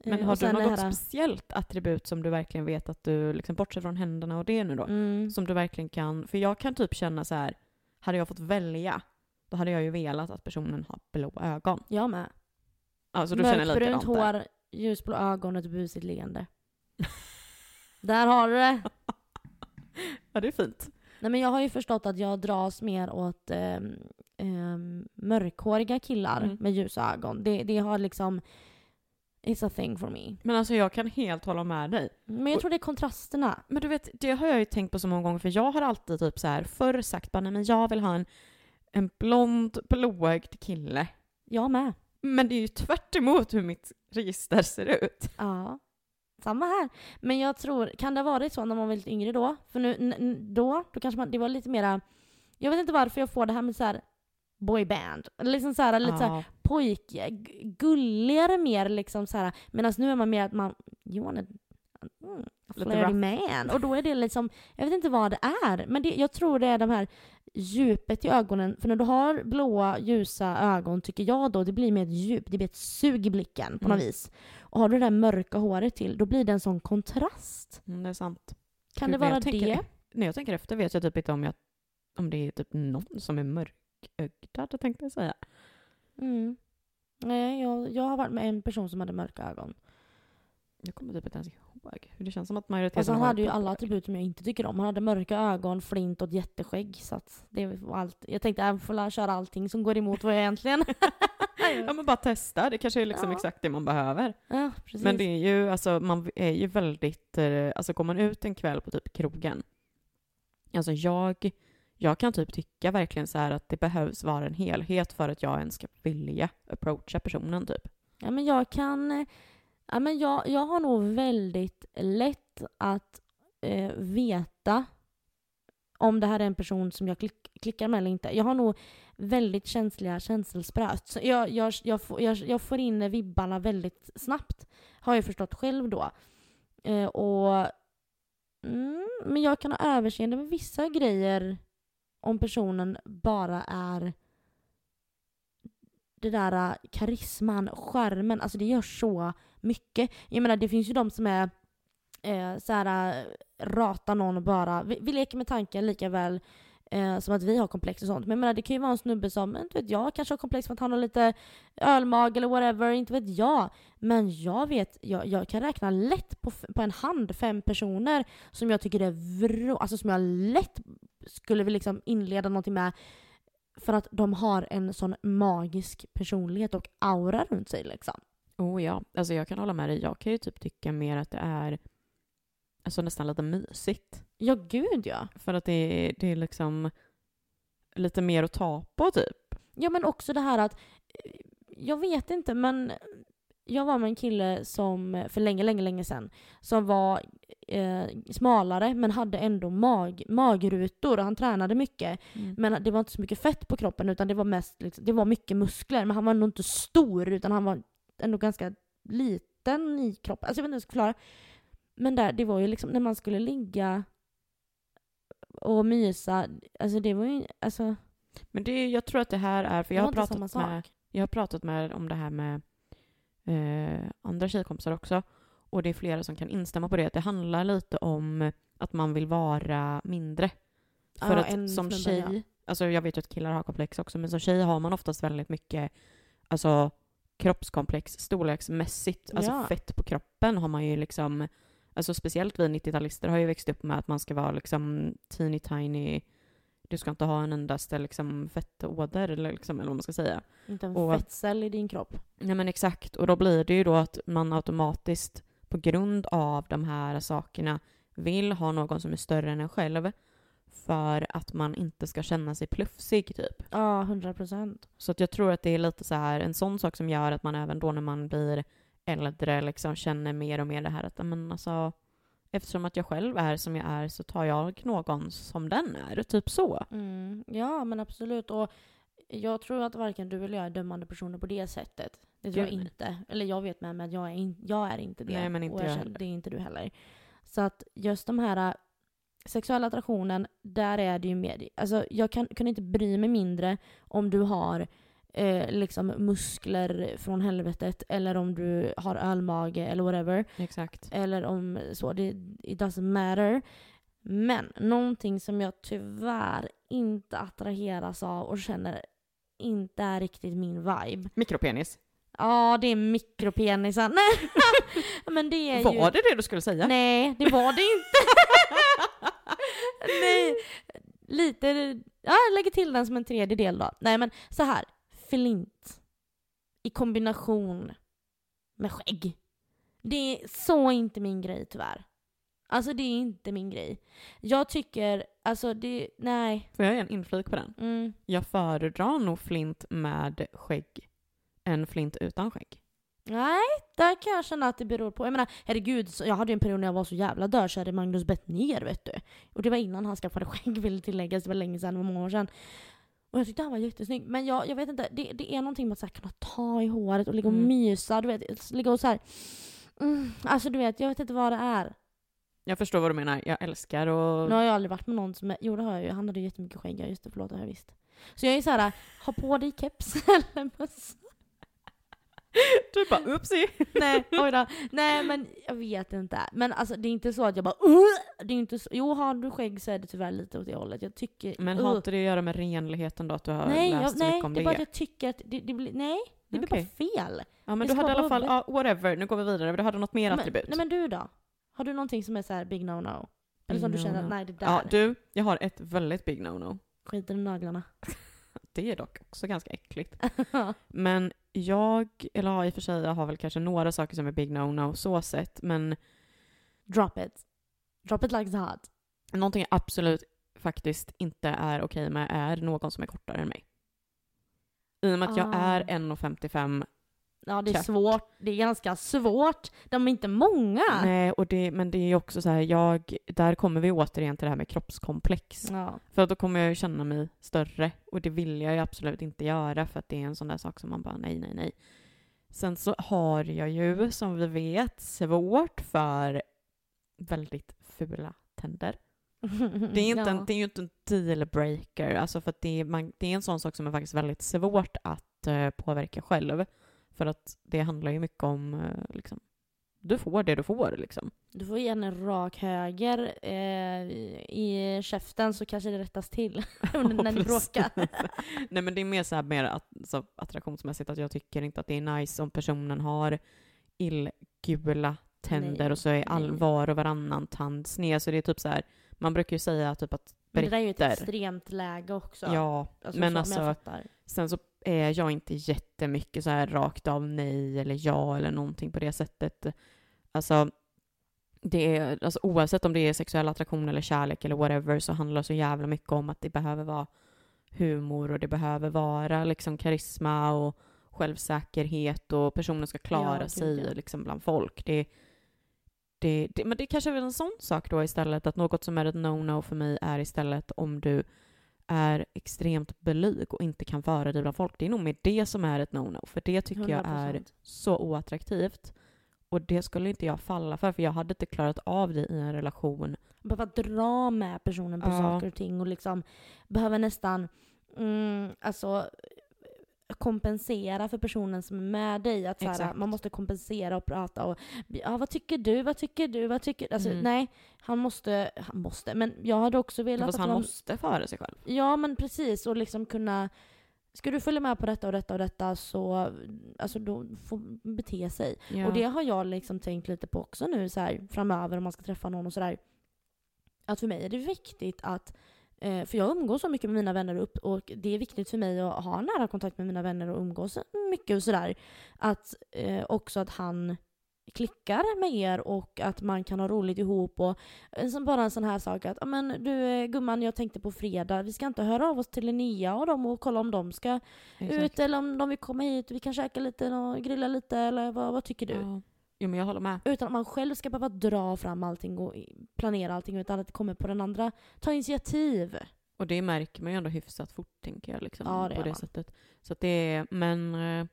Men
Eh,
har du något
här-
speciellt attribut som du verkligen vet att du, liksom bortser från händerna och det nu då,
Mm.
som du verkligen kan, för jag kan typ känna så här, hade jag fått välja, då hade jag ju velat att personen har blå ögon.
Jag med.
Alltså du känner
Mörkbrunt
likadant där.
hår, ljusblå ögon och ett busigt leende. Där har du det.
Ja det är fint.
Nej men jag har ju förstått att jag dras mer åt ehm, ehm, mörkhåriga killar
Mm.
med ljusa ögon. Det, det har liksom... It's a thing for me.
Men alltså jag kan helt hålla med dig.
Men jag tror det är kontrasterna.
Men du vet, det har jag ju tänkt på så många gånger för jag har alltid typ så här förr sagt bara nej men jag vill ha en, en blond blåögd kille.
Jag med.
Men det är ju tvärt emot hur mitt register ser ut.
Ja. Samma här. Men jag tror, kan det ha varit så när man var lite yngre då? För nu, då, då kanske man, det var lite mera, jag vet inte varför jag får det här med så här boyband. Liksom så här, lite så här
Ja.
Pojk, gulligare mer liksom så här. Medan nu är man mer att man, you want a, mm, flirty man. Och då är det liksom, jag vet inte vad det är. Men det, jag tror det är de här djupet i ögonen. För när du har blåa, ljusa ögon tycker jag då, det blir mer ett djup, det blir ett sug i blicken på något
Mm.
vis. Och har du det där mörka håret till, då blir det en sån kontrast.
Mm, det är sant.
Kan
Gud,
det vara
tänker-
det?
När jag tänker efter vet jag typ inte om, jag, om det är typ någon som är mörkögdad tänkte jag säga.
Mm. Nej, jag, jag har varit med en person som hade mörka ögon.
Jag kommer typ inte ens ihåg. Det känns som att majoriteten
Alltså han hade ju alla attribut som jag inte tycker om. Han hade mörka ögon, flint och ett jätteskägg. Så att det var allt. Jag tänkte jag får köra allting som går emot vad jag egentligen...
Ja men bara testa, det kanske är liksom
Ja.
exakt det man behöver.
ja, precis.
Men det är ju, alltså man är ju väldigt, eh, alltså går man ut en kväll på typ krogen, alltså jag, jag kan typ tycka verkligen så här att det behövs vara en helhet för att jag ens ska vilja approacha personen typ.
Ja, men jag kan... Eh, ja, men jag, jag har nog väldigt lätt att eh, veta om det här är en person som jag klick, klickar med eller inte. Jag har nog väldigt känsliga känselspröt. Så Jag, jag, jag, får- jag, jag får in vibbarna väldigt snabbt, har jag förstått själv då. Eh, och, mm, men jag kan ha överseende med vissa grejer om personen bara är det där äh, karisman, skärmen, alltså det gör så mycket. Jag menar det finns ju de som är eh, så här, äh, rata någon och bara, vi, vi leker med tanken lika väl eh, som att vi har komplex och sånt. Men jag menar det kan ju vara en snubbe som, inte vet jag, kanske har komplex för att han har lite ölmag eller whatever, inte vet jag. Men jag vet, jag, jag kan räkna lätt på, på en hand fem personer som jag tycker är vrå, alltså som jag lätt skulle vilja liksom inleda någonting med för att de har en sån magisk personlighet och aura runt sig liksom.
Oh ja, alltså jag kan hålla med dig. Jag kan ju typ tycka mer att det är alltså nästan lite mysigt.
Ja, gud ja.
För att det är, det är liksom lite mer att ta på typ.
Ja, men också det här att eh, jag vet inte, men jag var med en kille som för länge, länge, länge sedan som var eh, smalare men hade ändå mag, magrutor och han tränade mycket. Men det var inte så mycket fett på kroppen utan det var mest liksom, det var mycket muskler. Men han var nog inte stor utan han var ändå ganska liten i kroppen. Alltså jag vet inte hur jag ska förklara. Men där, det var ju liksom när man skulle ligga och mysa. Alltså det var ju, alltså.
Men det, jag tror att det här är, för jag har pratat med. Jag har pratat med om det här med eh, andra tjejkompisar också. Och det är flera som kan instämma på det. Att det handlar lite om att man vill vara mindre. För
en
att som tjej,
ja.
alltså jag vet ju att killar har komplex också, men som tjej har man oftast väldigt mycket alltså, kroppskomplex storleksmässigt. Alltså
Ja.
fett på kroppen har man ju liksom, alltså speciellt vi 90-talister har ju växt upp med att man ska vara liksom teeny tiny, du ska inte ha en endaste liksom fettåder eller, liksom, eller vad man ska säga.
Inte en
Och-
fettcell i din kropp.
Nej men exakt, och då blir det ju då att man automatiskt på grund av de här sakerna vill ha någon som är större än en själv för att man inte ska känna sig plufsig typ.
Ja, hundra procent.
Så att jag tror att det är lite så här en sån sak som gör att man även då när man blir äldre liksom känner mer och mer det här att men alltså eftersom att jag själv är som jag är så tar jag någon som den är, typ så.
Mm. Ja, men absolut. Och jag tror att varken du eller jag är dömande personer på det sättet. Det tror jag inte. Eller jag vet med mig att jag är, in, jag är inte det.
Nej, men inte
och
jag
känner-
heller.
Det är inte du heller. Så att just de här sexuella attraktionen, där är det ju mer, alltså jag kan, kan inte bry mig mindre om du har eh, liksom muskler från helvetet eller om du har ölmage eller whatever.
Exakt.
Eller om så, det, it doesn't matter. Men någonting som jag tyvärr inte attraheras av och känner inte är riktigt min vibe.
Mikropenis.
Ja, det är mikropenisar. Nej, men det är
Var
ju...
det det du skulle säga?
Nej, det var det inte. Nej, lite... Ja, jag lägger till den som en tredje del då. Nej, men så här. Flint i kombination med skägg. Det är så inte min grej tyvärr. Alltså det är inte min grej. Jag tycker, alltså det, nej.
Får jag ge en inflik på den?
Mm.
Jag föredrar nog flint med skägg än flint utan skägg.
Nej, där kan jag känna att det beror på. Jag menar, herregud, jag hade ju en period när jag var så jävla dödkär i Magnus Bettner, vet du. Och det var innan han skaffade skägg, vill tilläggas. Det var länge sedan, det var många år sedan. Och jag tyckte han var jättesnygg. Men jag, jag vet inte, det, det är någonting med att så här, kunna ta i håret och ligga och
Mm.
mysa, du vet. Ligga och så här. Mm, alltså du vet, jag vet inte vad det är.
Jag förstår vad du menar. Jag älskar och...
Nu har jag aldrig varit med någon som är, jo det har jag ju, han hade ju jättemycket skägg, ja just det, förlåt det har jag visst. Så jag är så här, ha på dig keps eller mössa.
Bara oopsie.
Nej, oj då. Nej men jag vet inte. Men alltså det är inte så att jag bara uh! Det är inte så, jo har du skägg så är det tyvärr lite åt det hållet. Jag tycker...
Men
uh.
har inte det att göra med renligheten då? Att du har
Nej,
läst
jag,
så
nej
mycket om
det
det?
är bara att jag tycker att det, det blir, nej. Det blir
Okej.
bara fel.
Ja men
det
du hade i alla fall, ja, whatever, nu går vi vidare. Du hade något mer
Men,
attribut.
nej men du då? Har du någonting som är så här big no-no? Eller som du känner att nej det där,
Ja du, jag har ett väldigt big no-no.
skiter i naglarna.
Det är dock också ganska äckligt. Men jag, eller ja, i och för sig, jag har väl kanske några saker som är big no-no så sett, men
Drop it. Drop it like it's hot.
någonting jag absolut faktiskt inte är okej med är någon som är kortare än mig. I och med att jag
Ah.
är 1,55
Ja det är
Katt.
svårt. Det är ganska svårt. De är inte många.
Nej, och det, men det är också så här, jag, där kommer vi återigen till det här med kroppskomplex.
Ja.
För då kommer jag ju känna mig större och det vill jag ju absolut inte göra för att det är en sån där sak som man bara nej, nej, nej. Sen så har jag ju som vi vet svårt för väldigt fula tänder. Det är, inte
Ja.
en, det är ju inte en dealbreaker, alltså för det är, man, det är en sån sak som är faktiskt väldigt svårt att eh, påverka själv. För att det handlar ju mycket om, eh, liksom, du får det du får liksom.
Du får ge en rak höger eh, i käften så kanske det rättas till när ni bråkar.
Nej men det är mer så här mer att, så attraktionsmässigt att jag tycker inte att det är nice om personen har illgula tänder
Nej,
och så är all var och varannan tand sned. Så det är typ så här, man brukar ju säga typ att
Men det där är ju ett
britter-
extremt läge också.
Ja,
alltså,
men
så,
alltså-
fattar.
sen så är jag inte jättemycket så här rakt av nej eller ja eller någonting på det sättet. Alltså, det är, alltså oavsett om det är sexuell attraktion eller kärlek eller whatever så handlar det så jävla mycket om att det behöver vara humor och det behöver vara liksom karisma och självsäkerhet och personen ska klara
Ja,
sig liksom bland folk. Det, det, det, men det kanske är väl en sån sak då istället, att något som är ett no-no för mig är istället om du är extremt blyg och inte kan föra dig bland folk. Det är nog mer det som är ett no-no, för det tycker jag är
100%.
så oattraktivt. Och det skulle inte jag falla för, för jag hade inte klarat av det i en relation.
Behöva dra med personen på
Ja.
saker och ting och liksom behöver nästan mm, alltså kompensera för personen som är med dig. Att så här,
Exakt.
man måste kompensera och prata och ja, vad tycker du, vad tycker du, vad tycker Alltså
Mm.
nej, han måste, han måste, men jag hade också velat
Fast
att
han
man,
måste föra sig själv.
Ja men precis, och liksom kunna Ska du följa med på detta och detta och detta så alltså då får bete sig.
Ja.
Och det har jag liksom tänkt lite på också nu så här, framöver om man ska träffa någon och sådär. Att för mig är det viktigt att eh, för jag umgås så mycket med mina vänner upp och det är viktigt för mig att ha nära kontakt med mina vänner och umgås mycket och sådär. Att eh, också att han klickar med er och att man kan ha roligt ihop och bara en sån här sak att "Ja, men du eh, gumman jag tänkte på fredag vi ska inte höra av oss till Linnea och dem och kolla om de ska
Exakt.
ut eller om de vill komma hit vi kan käka lite och grilla lite eller vad, vad tycker du?
Ja. Jo, men jag håller med.
Utan att man själv ska behöva dra fram allting och planera allting utan att det kommer på den andra. Ta initiativ.
Och det märker man ju ändå hyfsat fort, tänker jag. Liksom,
Ja, det
på det
man.
sättet. Så att det är, men eh,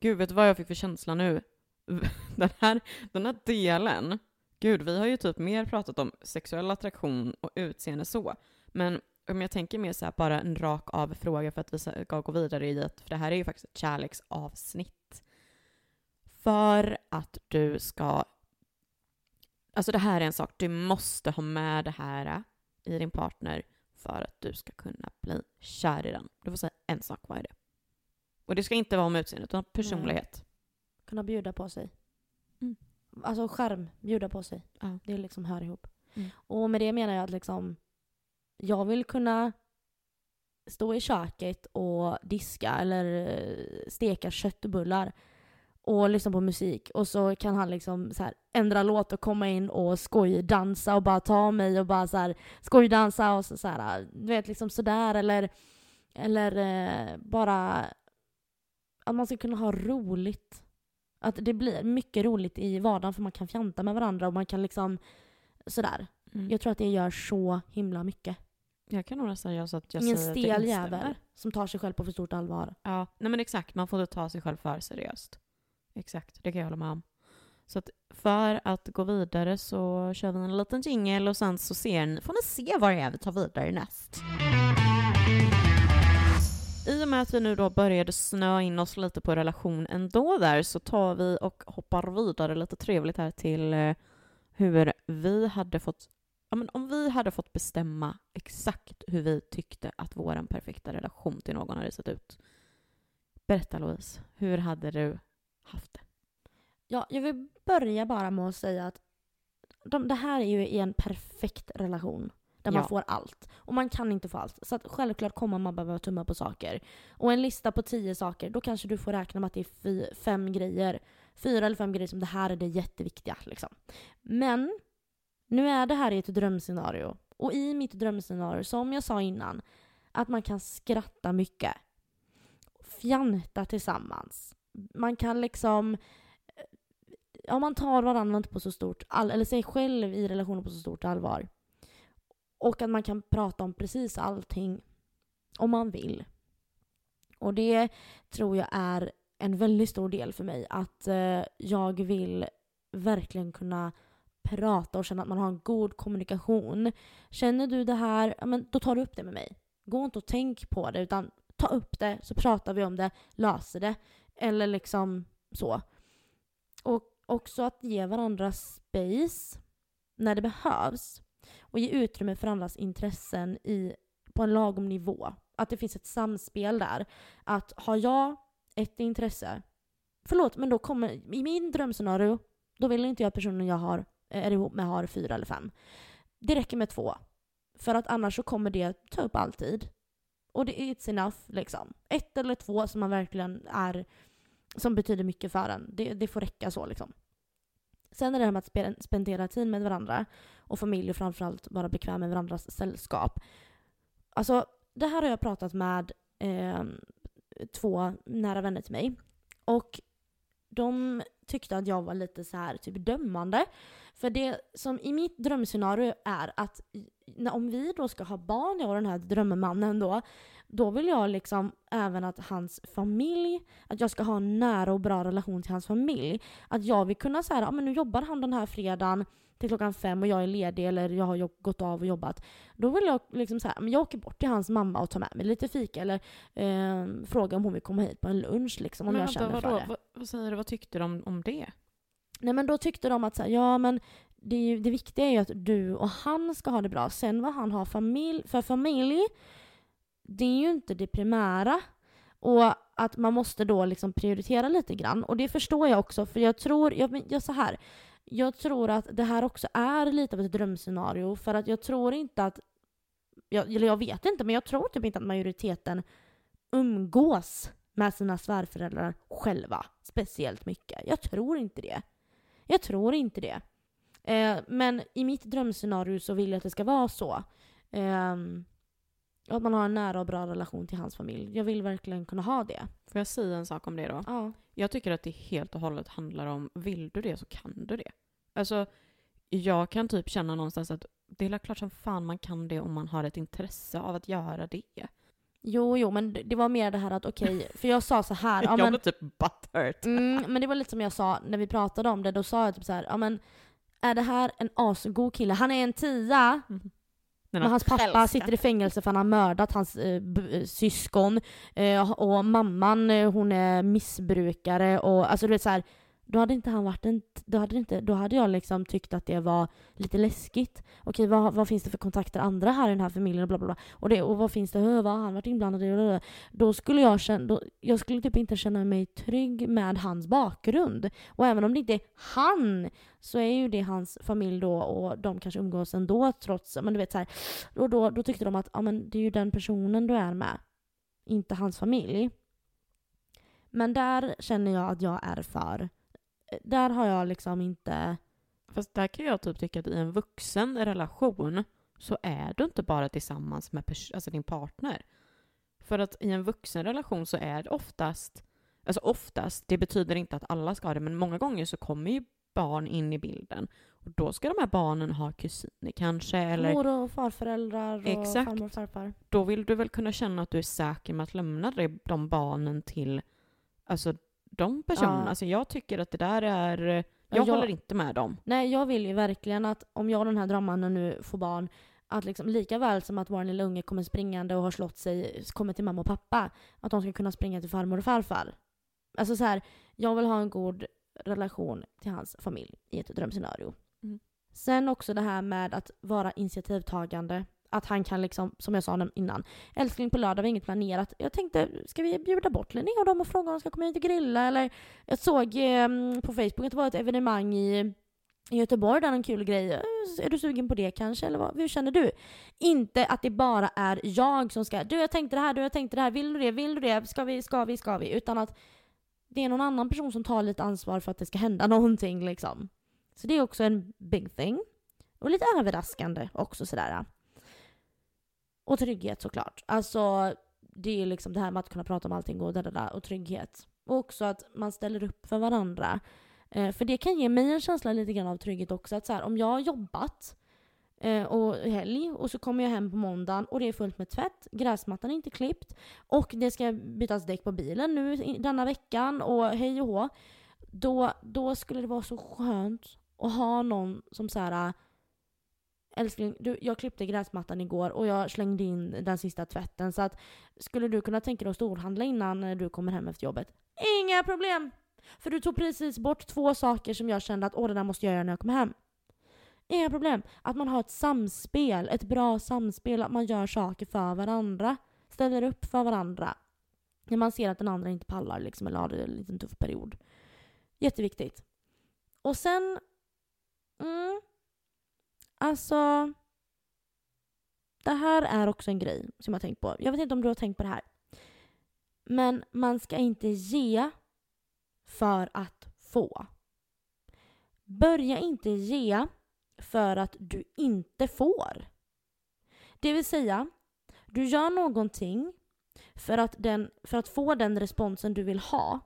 gud, vet du vad jag fick för känsla nu? Den här, den här delen Gud, vi har ju typ mer pratat om sexuell attraktion och utseende så. Men om jag tänker mer så här, bara en rak av fråga för att vi ska gå vidare i det, för det här är ju faktiskt ett kärleksavsnitt. För att du ska... Alltså det här är en sak, du måste ha med det här i din partner för att du ska kunna bli kär i den. Du får säga en sak, vad är det? Och det ska inte vara om utseendet, utan personlighet.
Kunna bjuda på sig.
Mm.
Alltså skärm, bjuda på sig.
Ja.
Det liksom hör ihop.
Mm.
Och med det menar jag att liksom, jag vill kunna stå i köket och diska eller eh, steka köttbullar och lyssna på musik och så kan han liksom så här ändra låt och komma in och skojdansa och bara ta mig och bara så här skojdansa och så, så här, du vet liksom sådär eller eller eh, bara att man ska kunna ha roligt. Att det blir mycket roligt i vardagen för man kan fjanta med varandra och man kan liksom sådär.
Mm.
Jag tror att det gör så himla mycket.
Jag kan nog nästan göra så att jag
Ingen
säger att jag
stel
instämmer.
jävel som tar sig själv på för stort allvar.
Ja, nej men exakt. Man får inte ta sig själv för seriöst. Exakt, det kan jag hålla med om. Så att för att gå vidare så kör vi en liten jingel och sen så ser ni, får ni se vad det är vi tar vidare näst. I och med att vi nu då började snöa in oss lite på relation ändå där så tar vi och hoppar vidare lite trevligt här till eh, hur vi hade fått Ja, men om vi hade fått bestämma exakt hur vi tyckte att vår perfekta relation till någon hade sett ut. Berätta Louise, hur hade du haft det?
Ja, jag vill börja bara med att säga att de, det här är ju i en perfekt relation. Där man
Ja.
får allt. Och man kan inte få allt. Så självklart kommer man behöva tumma på saker. Och en lista på tio saker, då kanske du får räkna med att det är fy, fem grejer. Fyra eller fem grejer som det här är det jätteviktiga. Liksom. Men nu är det här i ett drömscenario. Och i mitt drömscenario, som jag sa innan, att man kan skratta mycket. Fjanta tillsammans. Man kan liksom eh, ja, man tar varandra inte på så stort all, eller sig själv i relationen på så stort allvar. Och att man kan prata om precis allting om man vill. Och det tror jag är en väldigt stor del för mig. Att eh, jag vill verkligen kunna prata och känna att man har en god kommunikation. Känner du det här, ja, men då tar du upp det med mig. Gå inte och tänk på det utan ta upp det så pratar vi om det, löser det. Eller liksom så. Och också att ge varandra space när det behövs. Och ge utrymme för andras intressen i, på en lagom nivå. Att det finns ett samspel där. Att har jag ett intresse, förlåt men då kommer, i min drömscenario, då vill inte jag att personen jag har, eh, är ihop med har fyra eller fem. Det räcker med två. För att annars så kommer det ta upp all tid. Och det är it's enough liksom. Ett eller två som man verkligen är, som betyder mycket för en. Det, det får räcka så liksom. Sen är det här med att spendera tid med varandra och familj och framförallt vara bekväm med varandras sällskap. Alltså, det här har jag pratat med eh, två nära vänner till mig. Och de tyckte att jag var lite så här typ dömande. För det som i mitt drömscenario är att när, om vi då ska ha barn, jag och den här drömmannen då, då vill jag liksom även att hans familj, att jag ska ha en nära och bra relation till hans familj. Att jag vill kunna säga, ja men nu jobbar han den här fredagen till klockan fem och jag är ledig eller jag har gått av och jobbat. Då vill jag liksom säga, men jag åker bort till hans mamma och tar med mig lite fika eller eh, fråga om hon vill komma hit på en lunch liksom om
Men
jag
vänta,
känner
vadå?
för det.
Vad, vad säger du, vad tyckte du om, det?
Nej men då tyckte de att så här, ja men det, är ju, det viktiga är ju att du och han ska ha det bra. Sen vad han har familj, för familj, det är ju inte det primära. Och att man måste då liksom prioritera lite grann. Och det förstår jag också för jag tror, jag, jag så här, jag tror att det här också är lite av ett drömscenario för att jag tror inte att, jag, eller jag vet inte men jag tror typ inte att majoriteten umgås med sina svärföräldrar själva speciellt mycket. Jag tror inte det. Jag tror inte det. Eh, men i mitt drömscenario så vill jag att det ska vara så. Ehm, Ehm, att man har en nära och bra relation till hans familj. Jag vill verkligen kunna ha det.
Får jag säga en sak om det då?
Ja.
Jag tycker att det helt och hållet handlar om, vill du det så kan du det. Alltså, jag kan typ känna någonstans att det är klart som fan man kan det om man har ett intresse av att göra det.
Jo, jo, men det var mer det här att okej, för jag sa så här. ja,
jag blir typ butthurt.
Mm, men det var lite som jag sa när vi pratade om det. Då sa jag typ så här, ja men är det här en asgod kille? Han är en tia,
Den
men hans pappa
älskar.
sitter i fängelse för han har mördat hans eh, eh, syskon. Eh, och mamman eh, hon är missbrukare och alltså du vet så här, då hade inte han varit en, då hade, inte, då hade jag liksom tyckt att det var lite läskigt. Okej, vad, vad finns det för kontakter andra här i den här familjen och bla bla bla. Och, det, och vad finns det, vad har han varit inblandad i? Då skulle jag känna, då, jag skulle typ inte känna mig trygg med hans bakgrund. Och även om det inte är han så är ju det hans familj då och de kanske umgås ändå trots, men du vet så här, och då, då tyckte de att ja, men det är ju den personen du är med, inte hans familj. Men där känner jag att jag är för. Där har jag liksom inte...
Fast där kan jag typ tycka att i en vuxen relation så är du inte bara tillsammans med alltså din partner. För att i en vuxen relation så är det oftast, alltså oftast, det betyder inte att alla ska ha det, men många gånger så kommer ju barn in i bilden. Och då ska de här barnen ha kusiner kanske, eller
Mor och farföräldrar och
Exakt.
farmor och farfar.
då vill du väl kunna känna att du är säker med att lämna de barnen till alltså, de personerna.
Ja.
Alltså, jag tycker att det där är... Jag,
jag-
håller inte med dem.
Nej, jag vill ju verkligen att om jag och den här drömmannen nu får barn, att liksom, lika väl som att vår lilla unge kommer springande och har slått sig, kommer till mamma och pappa, att de ska kunna springa till farmor och farfar. Alltså så här, jag vill ha en god relation till hans familj i ett drömscenario.
Mm.
Sen också det här med att vara initiativtagande. Att han kan liksom, som jag sa innan, älskling på lördag var inget planerat. Jag tänkte, ska vi bjuda bort Linnea och dem och fråga om de ska komma hit och grilla? Eller jag såg eh, på Facebook att det var ett evenemang i i Göteborg där en kul grej. Eh, är du sugen på det kanske? Eller vad? hur känner du? Inte att det bara är jag som ska, du jag tänkte det här, du jag tänkte det här, vill du det, vill du det, ska vi, ska vi, ska vi? Utan att det är någon annan person som tar lite ansvar för att det ska hända någonting liksom. Så det är också en big thing. Och lite överraskande också sådär. Och trygghet såklart. Alltså det är liksom det här med att kunna prata om allting och, där, och trygghet. Och också att man ställer upp för varandra. Eh, för det kan ge mig en känsla lite grann av trygghet också. Att så här, om jag har jobbat eh, och helg och så kommer jag hem på måndagen och det är fullt med tvätt, gräsmattan är inte klippt och det ska bytas däck på bilen nu denna veckan och hej och hå. Då, då skulle det vara så skönt att ha någon som så här Älskling, du, jag klippte gräsmattan igår och jag slängde in den sista tvätten så att skulle du kunna tänka dig att storhandla innan eh, du kommer hem efter jobbet? Inga problem! För du tog precis bort två saker som jag kände att åh, det där måste jag göra när jag kommer hem. Inga problem. Att man har ett samspel, ett bra samspel, att man gör saker för varandra. Ställer upp för varandra. När man ser att den andra inte pallar liksom, eller har en liten tuff period. Jätteviktigt. Och sen... Mm, alltså... Det här är också en grej som jag har tänkt på. Jag vet inte om du har tänkt på det här. Men man ska inte ge för att få. Börja inte ge för att du inte får. Det vill säga, du gör någonting för att, den, för att få den responsen du vill ha.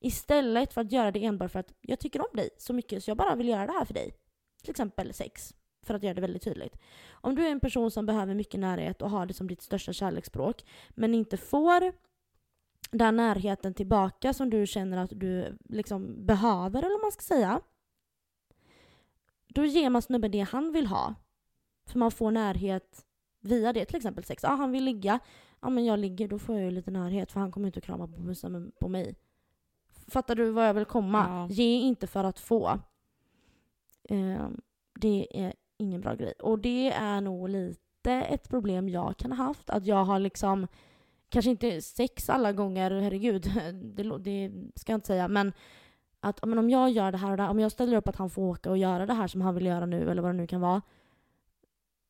Istället för att göra det enbart för att jag tycker om dig så mycket så jag bara vill göra det här för dig. Till exempel sex, för att göra det väldigt tydligt. Om du är en person som behöver mycket närhet och har det som ditt största kärleksspråk men inte får den närheten tillbaka som du känner att du liksom behöver, eller vad man ska säga. Då ger man snubben det han vill ha. För man får närhet via det, till exempel sex. Ja, han vill ligga. Ja, men jag ligger, då får jag ju lite närhet för han kommer inte att krama på bussen på mig. Fattar du vad jag vill komma?
Ja.
Ge inte för att få. Eh, det är ingen bra grej. Och det är nog lite ett problem jag kan ha haft. Att jag har liksom kanske inte sex alla gånger, herregud, det, det ska jag inte säga, men att men om jag gör det här och det här, om jag ställer upp att han får åka och göra det här som han vill göra nu, eller vad det nu kan vara.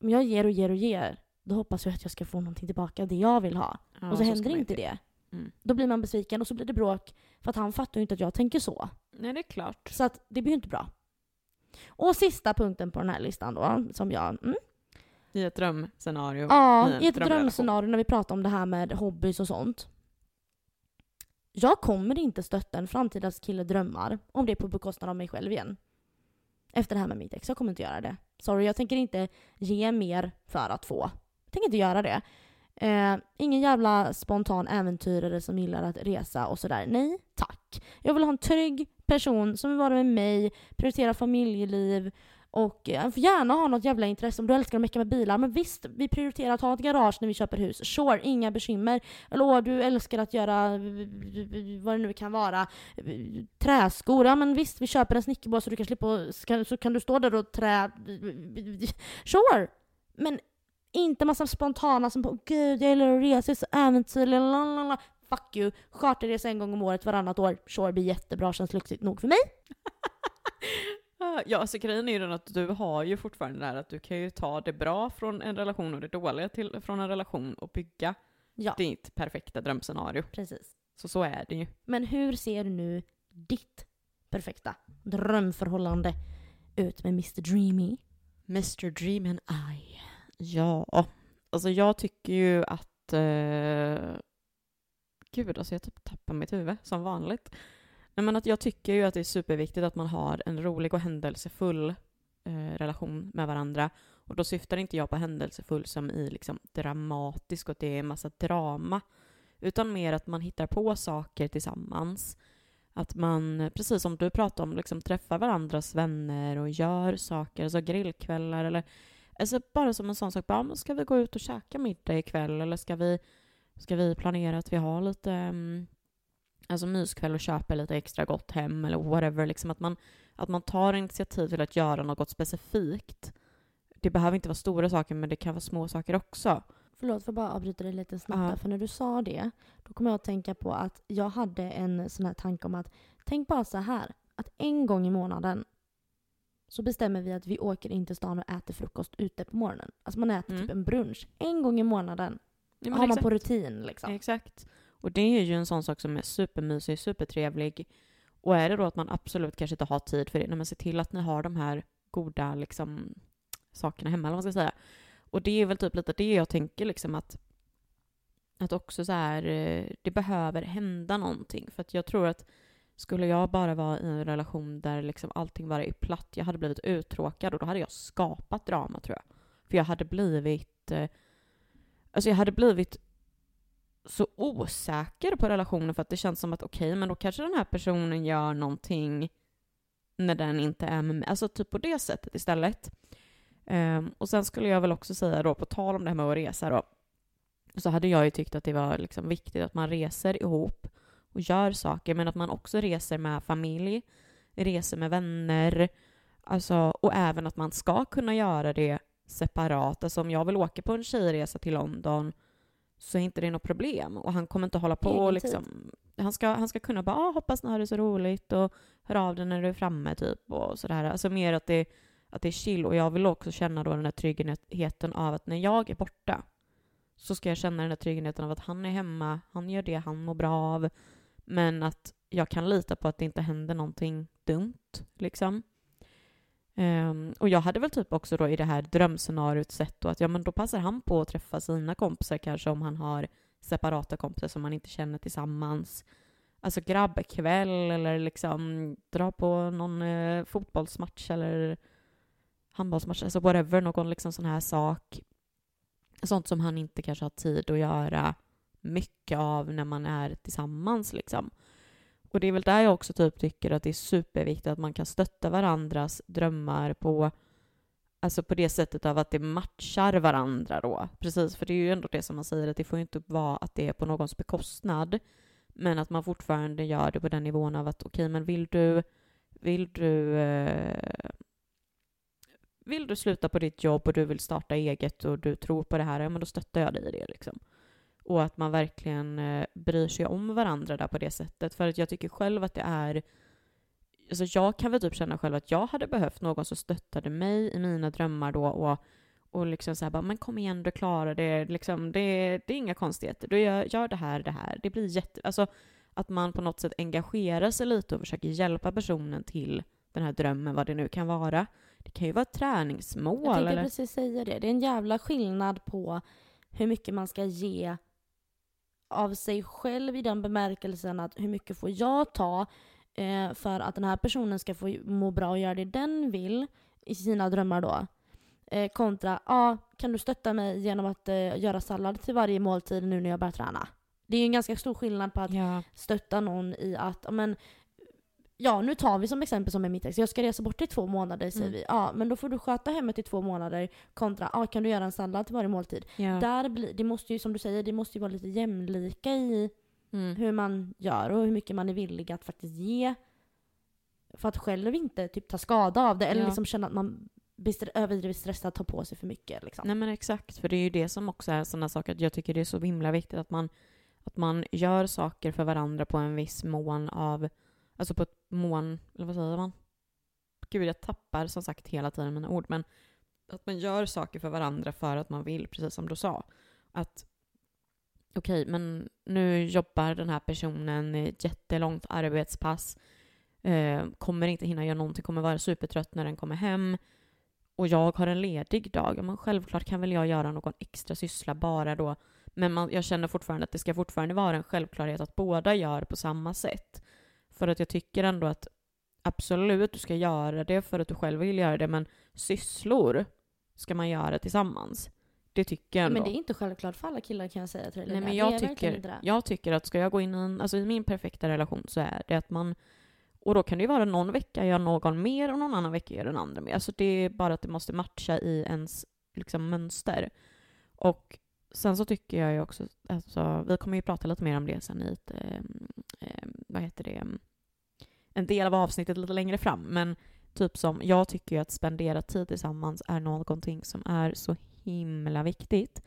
Om jag ger och ger och ger, då hoppas jag att jag ska få någonting tillbaka, det jag vill ha.
Ja,
och så,
ska
händer inte det.
Mm.
Då blir man besviken och så blir det bråk, för att han fattar ju inte att jag tänker så.
Nej, det är klart.
Så att det blir ju inte bra. Och sista punkten på den här listan då, som jag... Mm,
I ett drömscenario.
Ja,
i
ett drömscenario när vi pratar om det här med hobbys och sånt. Jag kommer inte stötta en framtida kille drömmar om det är på bekostnad av mig själv igen. Efter det här med mitt ex. Jag kommer inte göra det. Sorry, jag tänker inte ge mer för att få. Jag tänker inte göra det. Eh, ingen jävla spontan äventyrare som gillar att resa och sådär. Nej, tack. Jag vill ha en trygg person som vill vara med mig, prioritera familjeliv och eh, får gärna ha något jävla intresse om du älskar att mecka med bilar. Men visst, vi prioriterar att ha ett garage när vi köper hus. Sure, inga bekymmer. Eller åh, du älskar att göra vad det nu kan vara. Träskor. Ja men visst, vi köper en snickerbåt så du kan slippa så kan du stå där och trä... Sure! Men inte massa spontana som på gud jag gillar att resa, så äventyrlig, lalala. Fuck you. Charterresa en gång om året varannat år. Sure, blir jättebra, känns lyxigt nog för mig.
Ja, alltså grejen är ju den att du har ju fortfarande det här att du kan ju ta det bra från en relation och det dåliga till, från en relation och bygga
Ja,
ditt perfekta drömscenario.
precis.
Så så är det ju.
Men hur ser nu ditt perfekta drömförhållande ut med Mr Dreamy?
Mr Dream and I. Ja, alltså jag tycker ju att... Eh, gud, alltså jag typ tappar mitt huvud som vanligt. Nej, men att jag tycker ju att det är superviktigt att man har en rolig och händelsefull eh, relation med varandra. Och då syftar inte jag på händelsefull som i liksom dramatisk och att det är en massa drama. Utan mer att man hittar på saker tillsammans. Att man, precis som du pratade om, liksom träffar varandras vänner och gör saker, alltså grillkvällar eller Alltså bara som en sån sak, bara, ska vi gå ut och käka middag ikväll eller ska vi, ska vi planera att vi har lite um, alltså myskväll och köpa lite extra gott hem eller whatever, liksom att man, att man tar initiativ till att göra något specifikt. Det behöver inte vara stora saker, men det kan vara små saker också.
Förlåt, får jag bara avbryta dig lite snabbt där, för när du sa det, då kom jag att tänka på att jag hade en sån här tanke om att, tänk bara så här, att en gång i månaden så bestämmer vi att vi åker in till stan och äter frukost ute på morgonen. Alltså man äter
Mm.
typ en brunch. En gång i månaden
Ja,
har man på rutin liksom.
Exakt. Och det är ju en sån sak som är supermysig, supertrevlig. Och är det då att man absolut kanske inte har tid för det, men se till att ni har de här goda liksom, sakerna hemma, eller vad man ska säga. Och det är väl typ lite det jag tänker liksom att att också så här, eh, det behöver hända någonting. För att jag tror att skulle jag bara vara i en relation där liksom allting bara är platt, jag hade blivit uttråkad och då hade jag skapat drama tror jag. För jag hade blivit, eh, alltså jag hade blivit så osäker på relationen för att det känns som att okej, men då kanske den här personen gör någonting när den inte är med mig. Alltså typ på det sättet istället. Um, och sen skulle jag väl också säga då, på tal om det här med att resa då, så hade jag ju tyckt att det var liksom viktigt att man reser ihop och gör saker, men att man också reser med familj, reser med vänner, alltså, och även att man ska kunna göra det separat. Alltså om jag vill åka på en tjejresa till London så är inte det något problem. Och han kommer inte hålla på och liksom... Han ska, han ska kunna bara ah, hoppas ni har det så roligt och hör av dig när du är framme typ och sådär. Alltså mer att det, att det är chill. Och jag vill också känna då den här tryggheten av att när jag är borta så ska jag känna den här tryggheten av att han är hemma, han gör det han mår bra av. Men att jag kan lita på att det inte händer någonting dumt liksom. Um, och jag hade väl typ också då i det här drömscenariot sett då att ja men då passar han på att träffa sina kompisar kanske om han har separata kompisar som man inte känner tillsammans. Alltså grabbkväll eller liksom dra på någon eh, fotbollsmatch eller handbollsmatch, alltså whatever, någon liksom sån här sak. Sånt som han inte kanske har tid att göra mycket av när man är tillsammans liksom. Och det är väl där jag också typ tycker att det är superviktigt att man kan stötta varandras drömmar på Alltså på det sättet av att det matchar varandra då. Precis, för det är ju ändå det som man säger att det får ju inte vara att det är på någons bekostnad. Men att man fortfarande gör det på den nivån av att okej, men vill du, vill du eh, vill du sluta på ditt jobb och du vill starta eget och du tror på det här, ja men då stöttar jag dig i det liksom. Och att man verkligen eh, bryr sig om varandra där på det sättet. För att jag tycker själv att det är Alltså jag kan väl typ känna själv att jag hade behövt någon som stöttade mig i mina drömmar då och, och liksom såhär bara, men kom igen, du klarar det, liksom, det, det är inga konstigheter, du gör, gör det här, det här, det blir jätte... Alltså att man på något sätt engagerar sig lite och försöker hjälpa personen till den här drömmen, vad det nu kan vara. Det kan ju vara ett träningsmål
Jag tänkte
eller...
precis säga det. Det är en jävla skillnad på hur mycket man ska ge av sig själv i den bemärkelsen att hur mycket får jag ta eh, för att den här personen ska få må bra och göra det den vill i sina drömmar då. Eh, kontra, ja, ah, kan du stötta mig genom att eh, göra sallad till varje måltid nu när jag börjar träna? Det är ju en ganska stor skillnad på att
Ja.
stötta någon i att, men, ja nu tar vi som exempel som är mitt ex, jag ska resa bort i två månader säger
Mm.
vi. Ja men då får du sköta hemmet i två månader kontra, ja kan du göra en sallad till varje måltid.
Ja.
Där blir, det måste ju som du säger, det måste ju vara lite jämlika i
Mm.
hur man gör och hur mycket man är villig att faktiskt ge. För att själv inte typ ta skada av det eller
Ja.
liksom känna att man blir överdrivet stressad, tar på sig för mycket. Liksom.
Nej men exakt, för det är ju det som också är sådana saker att jag tycker det är så himla viktigt att man, att man gör saker för varandra på en viss mån av, alltså på ett mån, eller vad säger man? Gud jag tappar som sagt hela tiden mina ord, men att man gör saker för varandra för att man vill, precis som du sa. Att okej, men nu jobbar den här personen ett jättelångt arbetspass, eh, kommer inte hinna göra någonting, kommer vara supertrött när den kommer hem och jag har en ledig dag, men självklart kan väl jag göra någon extra syssla bara då. Men man, jag känner fortfarande att det ska fortfarande vara en självklarhet att båda gör på samma sätt. För att jag tycker ändå att absolut, du ska göra det för att du själv vill göra det, men sysslor ska man göra tillsammans. Det tycker jag ändå.
Men det är inte självklart för alla killar kan jag säga till dig.
Nej, men jag tycker, jag tycker att ska jag gå in i en, alltså i min perfekta relation så är det att man, och då kan det ju vara någon vecka gör någon mer och någon annan vecka gör den andra mer. Alltså det är bara att det måste matcha i ens liksom, mönster. Och sen så tycker jag ju också, alltså, vi kommer ju prata lite mer om det sen i ett, eh, vad heter det, en del av avsnittet lite längre fram. Men typ som, jag tycker ju att spendera tid tillsammans är någonting som är så himla viktigt.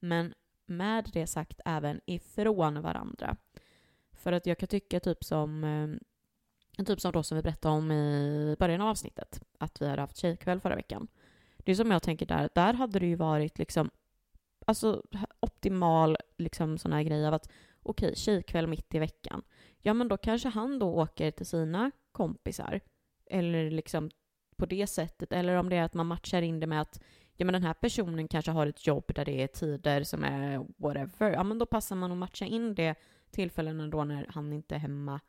Men med det sagt även ifrån varandra. För att jag kan tycka typ som eh, typ som då som vi berättade om i början av avsnittet, att vi hade haft tjejkväll förra veckan. Det är som jag tänker där, där hade det ju varit liksom alltså optimal liksom sån här grej av att okej, tjejkväll mitt i veckan. Ja, men då kanske han då åker till sina kompisar. Eller liksom på det sättet. Eller om det är att man matchar in det med att ja, men den här personen kanske har ett jobb där det är tider som är whatever. Ja, men då passar man att matcha in det tillfällena då när han inte är hemma.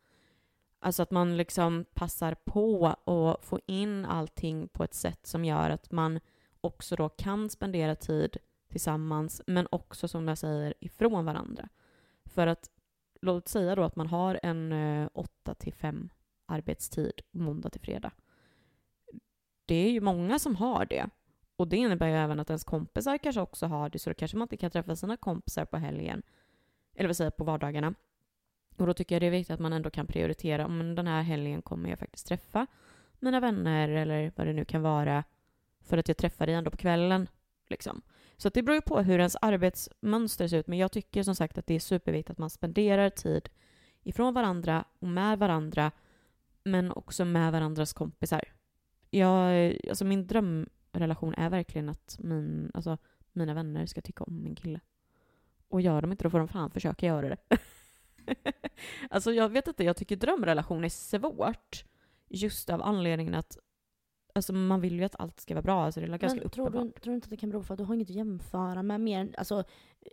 Alltså att man liksom passar på att få in allting på ett sätt som gör att man också då kan spendera tid tillsammans, men också som jag säger ifrån varandra. För att låt säga då att man har en eh, 8 till 5 arbetstid måndag till fredag. Det är ju många som har det. Och det innebär ju även att ens kompisar kanske också har det, så då kanske man inte kan träffa sina kompisar på helgen. Eller vad säger jag, på vardagarna. Och då tycker jag det är viktigt att man ändå kan prioritera, om den här helgen kommer jag faktiskt träffa mina vänner eller vad det nu kan vara. För att jag träffar dig ändå på kvällen. Liksom. Så det beror ju på hur ens arbetsmönster ser ut. Men jag tycker som sagt att det är superviktigt att man spenderar tid ifrån varandra och med varandra. Men också med varandras kompisar. Jag, alltså min drömrelation är verkligen att min, alltså, mina vänner ska tycka om min kille. Och gör de inte då får de fan försöka göra det. alltså jag vet inte, jag tycker drömrelation är svårt. Just av anledningen att Alltså man vill ju att allt ska vara bra, alltså det är ganska
Men tror du, tror du inte att det kan bero på att du har inget att jämföra med mer alltså,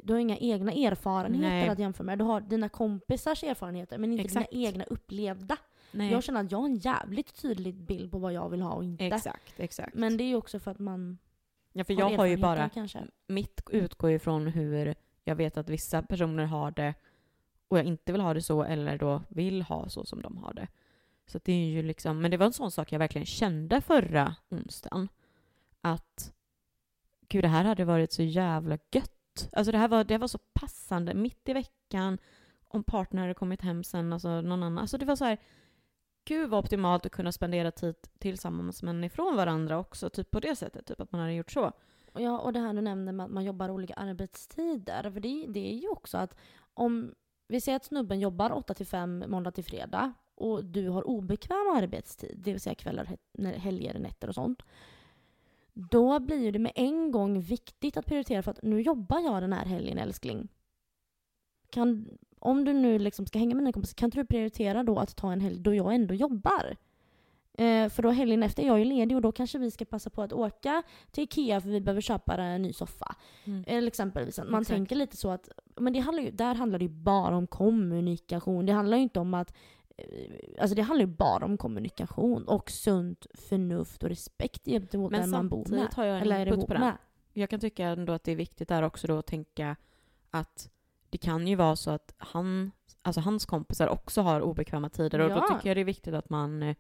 du har inga egna erfarenheter
Nej.
att jämföra med. Du har dina kompisars erfarenheter men inte
Exakt.
dina egna upplevda.
Nej.
Jag känner att jag har en jävligt tydlig bild på vad jag vill ha och inte.
Exakt, exakt.
Men det är ju också för att man
ja, för jag har ju bara,
kanske.
mitt utgår ju från hur jag vet att vissa personer har det och jag inte vill ha det så eller då vill ha så som de har det. Så det är ju liksom, men det var en sån sak jag verkligen kände förra onsdagen. Att gud, det här hade varit så jävla gött. Alltså det här var, det var så passande mitt i veckan om partner hade kommit hem sen, alltså någon annan. Alltså det var så här, gud vad optimalt att kunna spendera tid tillsammans men ifrån varandra också, typ på det sättet, typ att man hade gjort så.
Ja, och det här du nämnde med att man jobbar olika arbetstider. För det, det är ju också att om vi säger att snubben jobbar 8 till 5 måndag till fredag och du har obekväm arbetstid, det vill säga kvällar, he- helger, nätter och sånt. Då blir det med en gång viktigt att prioritera för att nu jobbar jag den här helgen älskling. Kan, om du nu liksom ska hänga med dina kompisar, kan inte du prioritera då att ta en helg då jag ändå jobbar? Eh, för då helgen efter är jag ju ledig och då kanske vi ska passa på att åka till Ikea för vi behöver köpa en ny soffa. Eller exempelvis att man
Exakt.
tänker lite så att, men det handlar ju, där handlar det ju bara om kommunikation. Det handlar ju inte om att, eh, alltså det handlar ju bara om kommunikation och sunt förnuft och respekt gentemot
Men
den man bor med.
samtidigt har jag en
Eller
input på den.
med.
Jag kan tycka ändå att det är viktigt där också då att tänka att det kan ju vara så att han, alltså hans kompisar också har obekväma tider och då
Ja.
tycker jag det är viktigt att man eh,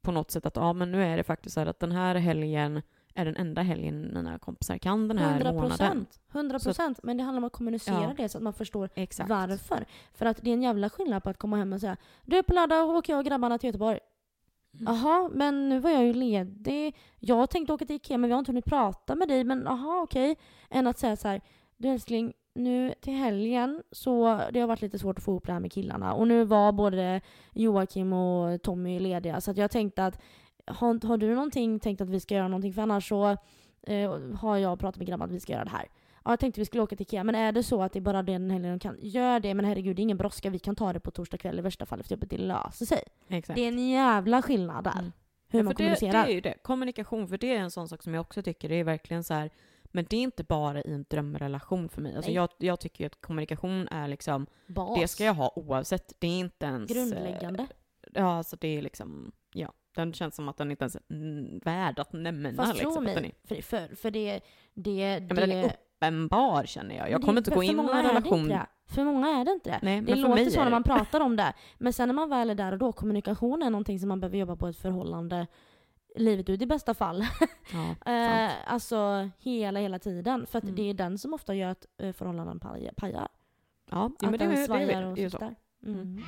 på något sätt att ja men nu är det faktiskt så här att den här helgen är den enda helgen mina kompisar kan den här
100
månaden.
procent. 100 procent. Men det handlar om att kommunicera
Ja.
det så att man förstår
Exakt.
varför. För att det är en jävla skillnad på att komma hem och säga Du på lördag åker jag och grabbarna till Göteborg.
Mm.
Jaha, men nu var jag ju ledig. Jag tänkte åka till Ikea men vi har inte hunnit prata med dig. Men aha, okej. Än att säga så här. Du älskling, nu till helgen så det har varit lite svårt att få ihop det här med killarna. Och nu var både Joakim och Tommy lediga. Så jag tänkte att har, har du någonting tänkt att vi ska göra någonting? För annars så eh, har jag pratat med grabbarna att vi ska göra det här. Ja, jag tänkte vi skulle åka till Ikea, men är det så att det är bara den helgen de kan, gör det. Men herregud, det är ingen brådska. Vi kan ta det på torsdag kväll i värsta fall efter jobbet. Det löser sig.
Exakt.
Det är en jävla skillnad där.
Mm.
Hur
Ja,
man
det,
kommunicerar.
det är ju det. Kommunikation, för det är en sån sak som jag också tycker, det är verkligen så här, men det är inte bara i en drömrelation för mig. Alltså jag, jag tycker ju att kommunikation är liksom,
Bas.
det ska jag ha oavsett. Det är inte ens... eh,
Grundläggande.
Ja, alltså det är liksom. Den känns som att den inte ens är mm, värd att nämna.
Fast tro
liksom, att är,
mig, för, för, för det, det,
ja,
det,
men den är uppenbar känner jag. Jag
det-
kommer inte
för-
gå in i en
det
relation.
inte det. För många är det inte det.
Nej,
Det låter så
är
när
det-
man pratar om det. Men sen när man väl är där och då, kommunikation är någonting som man behöver jobba på ett förhållande livet ut i bästa fall.
Ja,
eh, alltså hela, hela tiden. För att
Mm.
det är den som ofta gör att eh, förhållanden pajar.
ja, ja men
att
det,
den
det, det,
svajar
det,
och
är ju så.
sviktar.
Mm.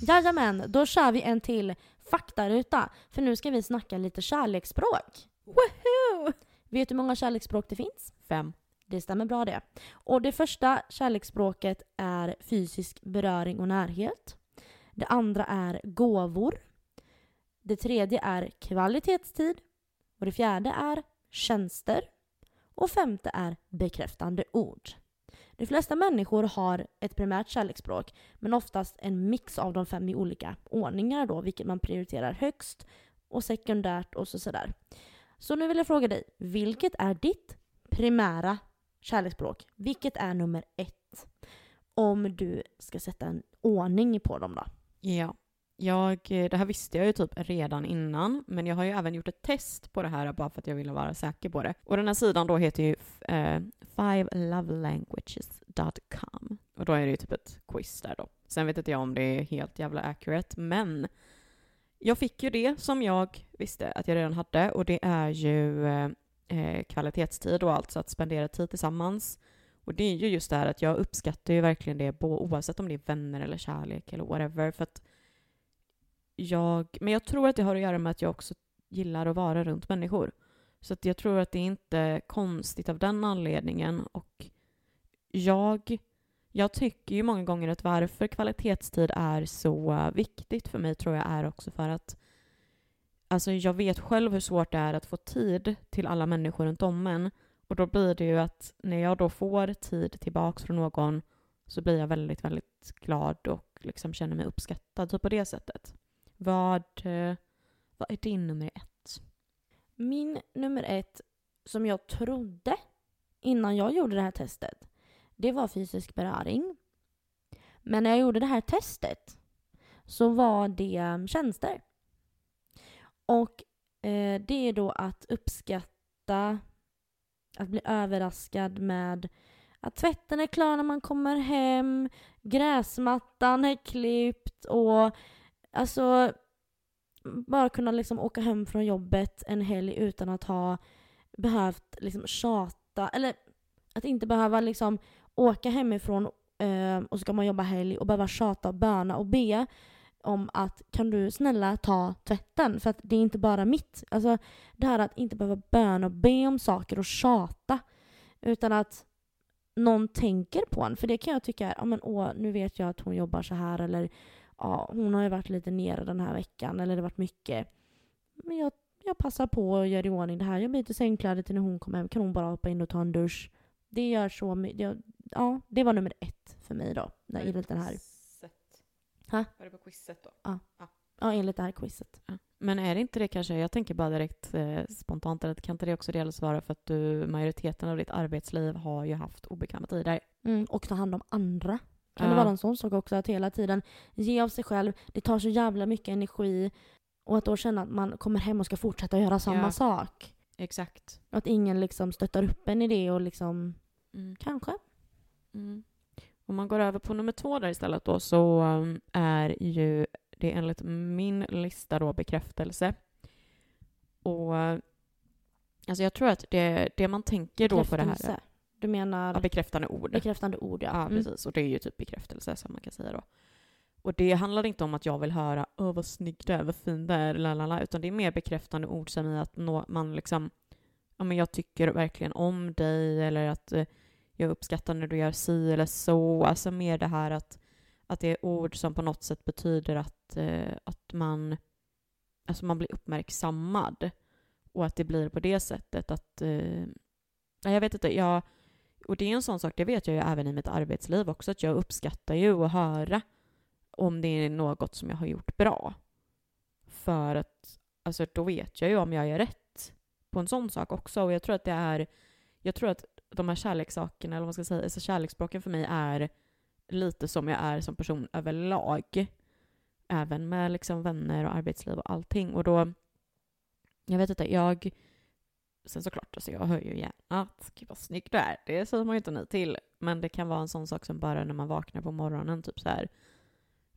Jajamän, då kör vi en till faktaruta. För nu ska vi snacka lite kärleksspråk.
Woho!
Vet du hur många kärleksspråk det finns?
Fem.
Det stämmer bra det. Och det första kärleksspråket är fysisk beröring och närhet. Det andra är gåvor. Det tredje är kvalitetstid. Och det fjärde är tjänster. Och femte är bekräftande ord. De flesta människor har ett primärt kärleksspråk men oftast en mix av de fem i olika ordningar då, vilket man prioriterar högst och sekundärt och så sådär. Så nu vill jag fråga dig, vilket är ditt primära kärleksspråk? Vilket är nummer ett? Om du ska sätta en ordning på dem då.
Ja. Jag, eh, det här visste jag ju typ redan innan, men jag har ju även gjort ett test på det här bara för att jag ville vara säker på det. Och den här sidan då heter ju eh, fivelovelanguages.com. Och då är det ju typ ett quiz där då. Sen vet inte jag om det är helt jävla accurate, men jag fick ju det som jag visste att jag redan hade och det är ju eh, eh kvalitetstid och alltså att spendera tid tillsammans. Och det är ju just det här att jag uppskattar ju verkligen det oavsett om det är vänner eller kärlek eller whatever. För att jag, men jag tror att det har att göra med att jag också gillar att vara runt människor. Så att jag tror att det är inte konstigt av den anledningen. Och jag, jag tycker ju många gånger att varför kvalitetstid är så viktigt för mig tror jag är också för att Alltså jag vet själv hur svårt det är att få tid till alla människor runt om en. Och då blir det ju att när jag då får tid tillbaks från någon så blir jag väldigt, väldigt glad och liksom känner mig uppskattad typ på det sättet. Vad, eh, vad är din nummer ett?
Min nummer ett, som jag trodde innan jag gjorde det här testet, det var fysisk beröring. Men när jag gjorde det här testet så var det mm, tjänster. Och eh, det är då att uppskatta, att bli överraskad med att tvätten är klar när man kommer hem, gräsmattan är klippt och alltså bara kunna liksom åka hem från jobbet en helg utan att ha behövt liksom tjata, eller att inte behöva liksom åka hemifrån eh, och så ska man jobba helg och behöva tjata och böna och be om att kan du snälla ta tvätten? För att det är inte bara mitt. Alltså det här att inte behöva böna och be om saker och tjata. Utan att någon tänker på en. För det kan jag tycka är, ja men åh, nu vet jag att hon jobbar så här eller ja, hon har ju varit lite nere den här veckan eller det har varit mycket. Men jag, jag passar på och gör i ordning det här. Jag byter sängkläder till när hon kommer hem. Kan hon bara hoppa in och ta en dusch? Det gör så mycket. Ja, det var nummer ett för mig då. När, enligt den här. Ha?
Var det på quizet då?
Ja, enligt det här quizet.
Men är det inte det kanske, jag tänker bara direkt eh, spontant, att kan inte det också delvis vara för att du majoriteten av ditt arbetsliv har ju haft obekväma tider?
Mm, och ta hand om andra. Kan
Ja.
det vara en sån sak också? Att hela tiden ge av sig själv. Det tar så jävla mycket energi. Och att då känna att man kommer hem och ska fortsätta göra samma
Ja.
sak.
Exakt.
Och att ingen liksom stöttar upp en i det och liksom
Mm.
Kanske.
Mm. Om man går över på nummer två där istället då så um, är ju det enligt min lista då bekräftelse. Och alltså jag tror att det, det man tänker då på det här.
Du menar
ja, bekräftande ord.
bekräftande ord ja.
Ja,
Mm.
precis. Och det är ju typ bekräftelse som man kan säga då. Och det handlar inte om att jag vill höra åh vad snygg du är, vad fin du är, lalala, utan det är mer bekräftande ord som i att nå, man liksom, ja men jag tycker verkligen om dig eller att eh, jag uppskattar när du gör si eller så. Alltså mer det här att, att det är ord som på något sätt betyder att, eh, att man, alltså man blir uppmärksammad. Och att det blir på det sättet att, eh, ja, jag vet inte, jag, och det är en sån sak, det vet jag ju även i mitt arbetsliv också, att jag uppskattar ju att höra om det är något som jag har gjort bra. För att, alltså då vet jag ju om jag gör rätt på en sån sak också. Och jag tror att det är, jag tror att de här kärlekssakerna, eller vad man ska säga, alltså kärleksspråken för mig är lite som jag är som person överlag. Även med liksom vänner och arbetsliv och allting. Och då, jag vet inte, jag Sen såklart, alltså jag hör ju gärna att gud vad snygg du är. Det säger man ju inte nej till. Men det kan vara en sån sak som bara när man vaknar på morgonen, typ så här.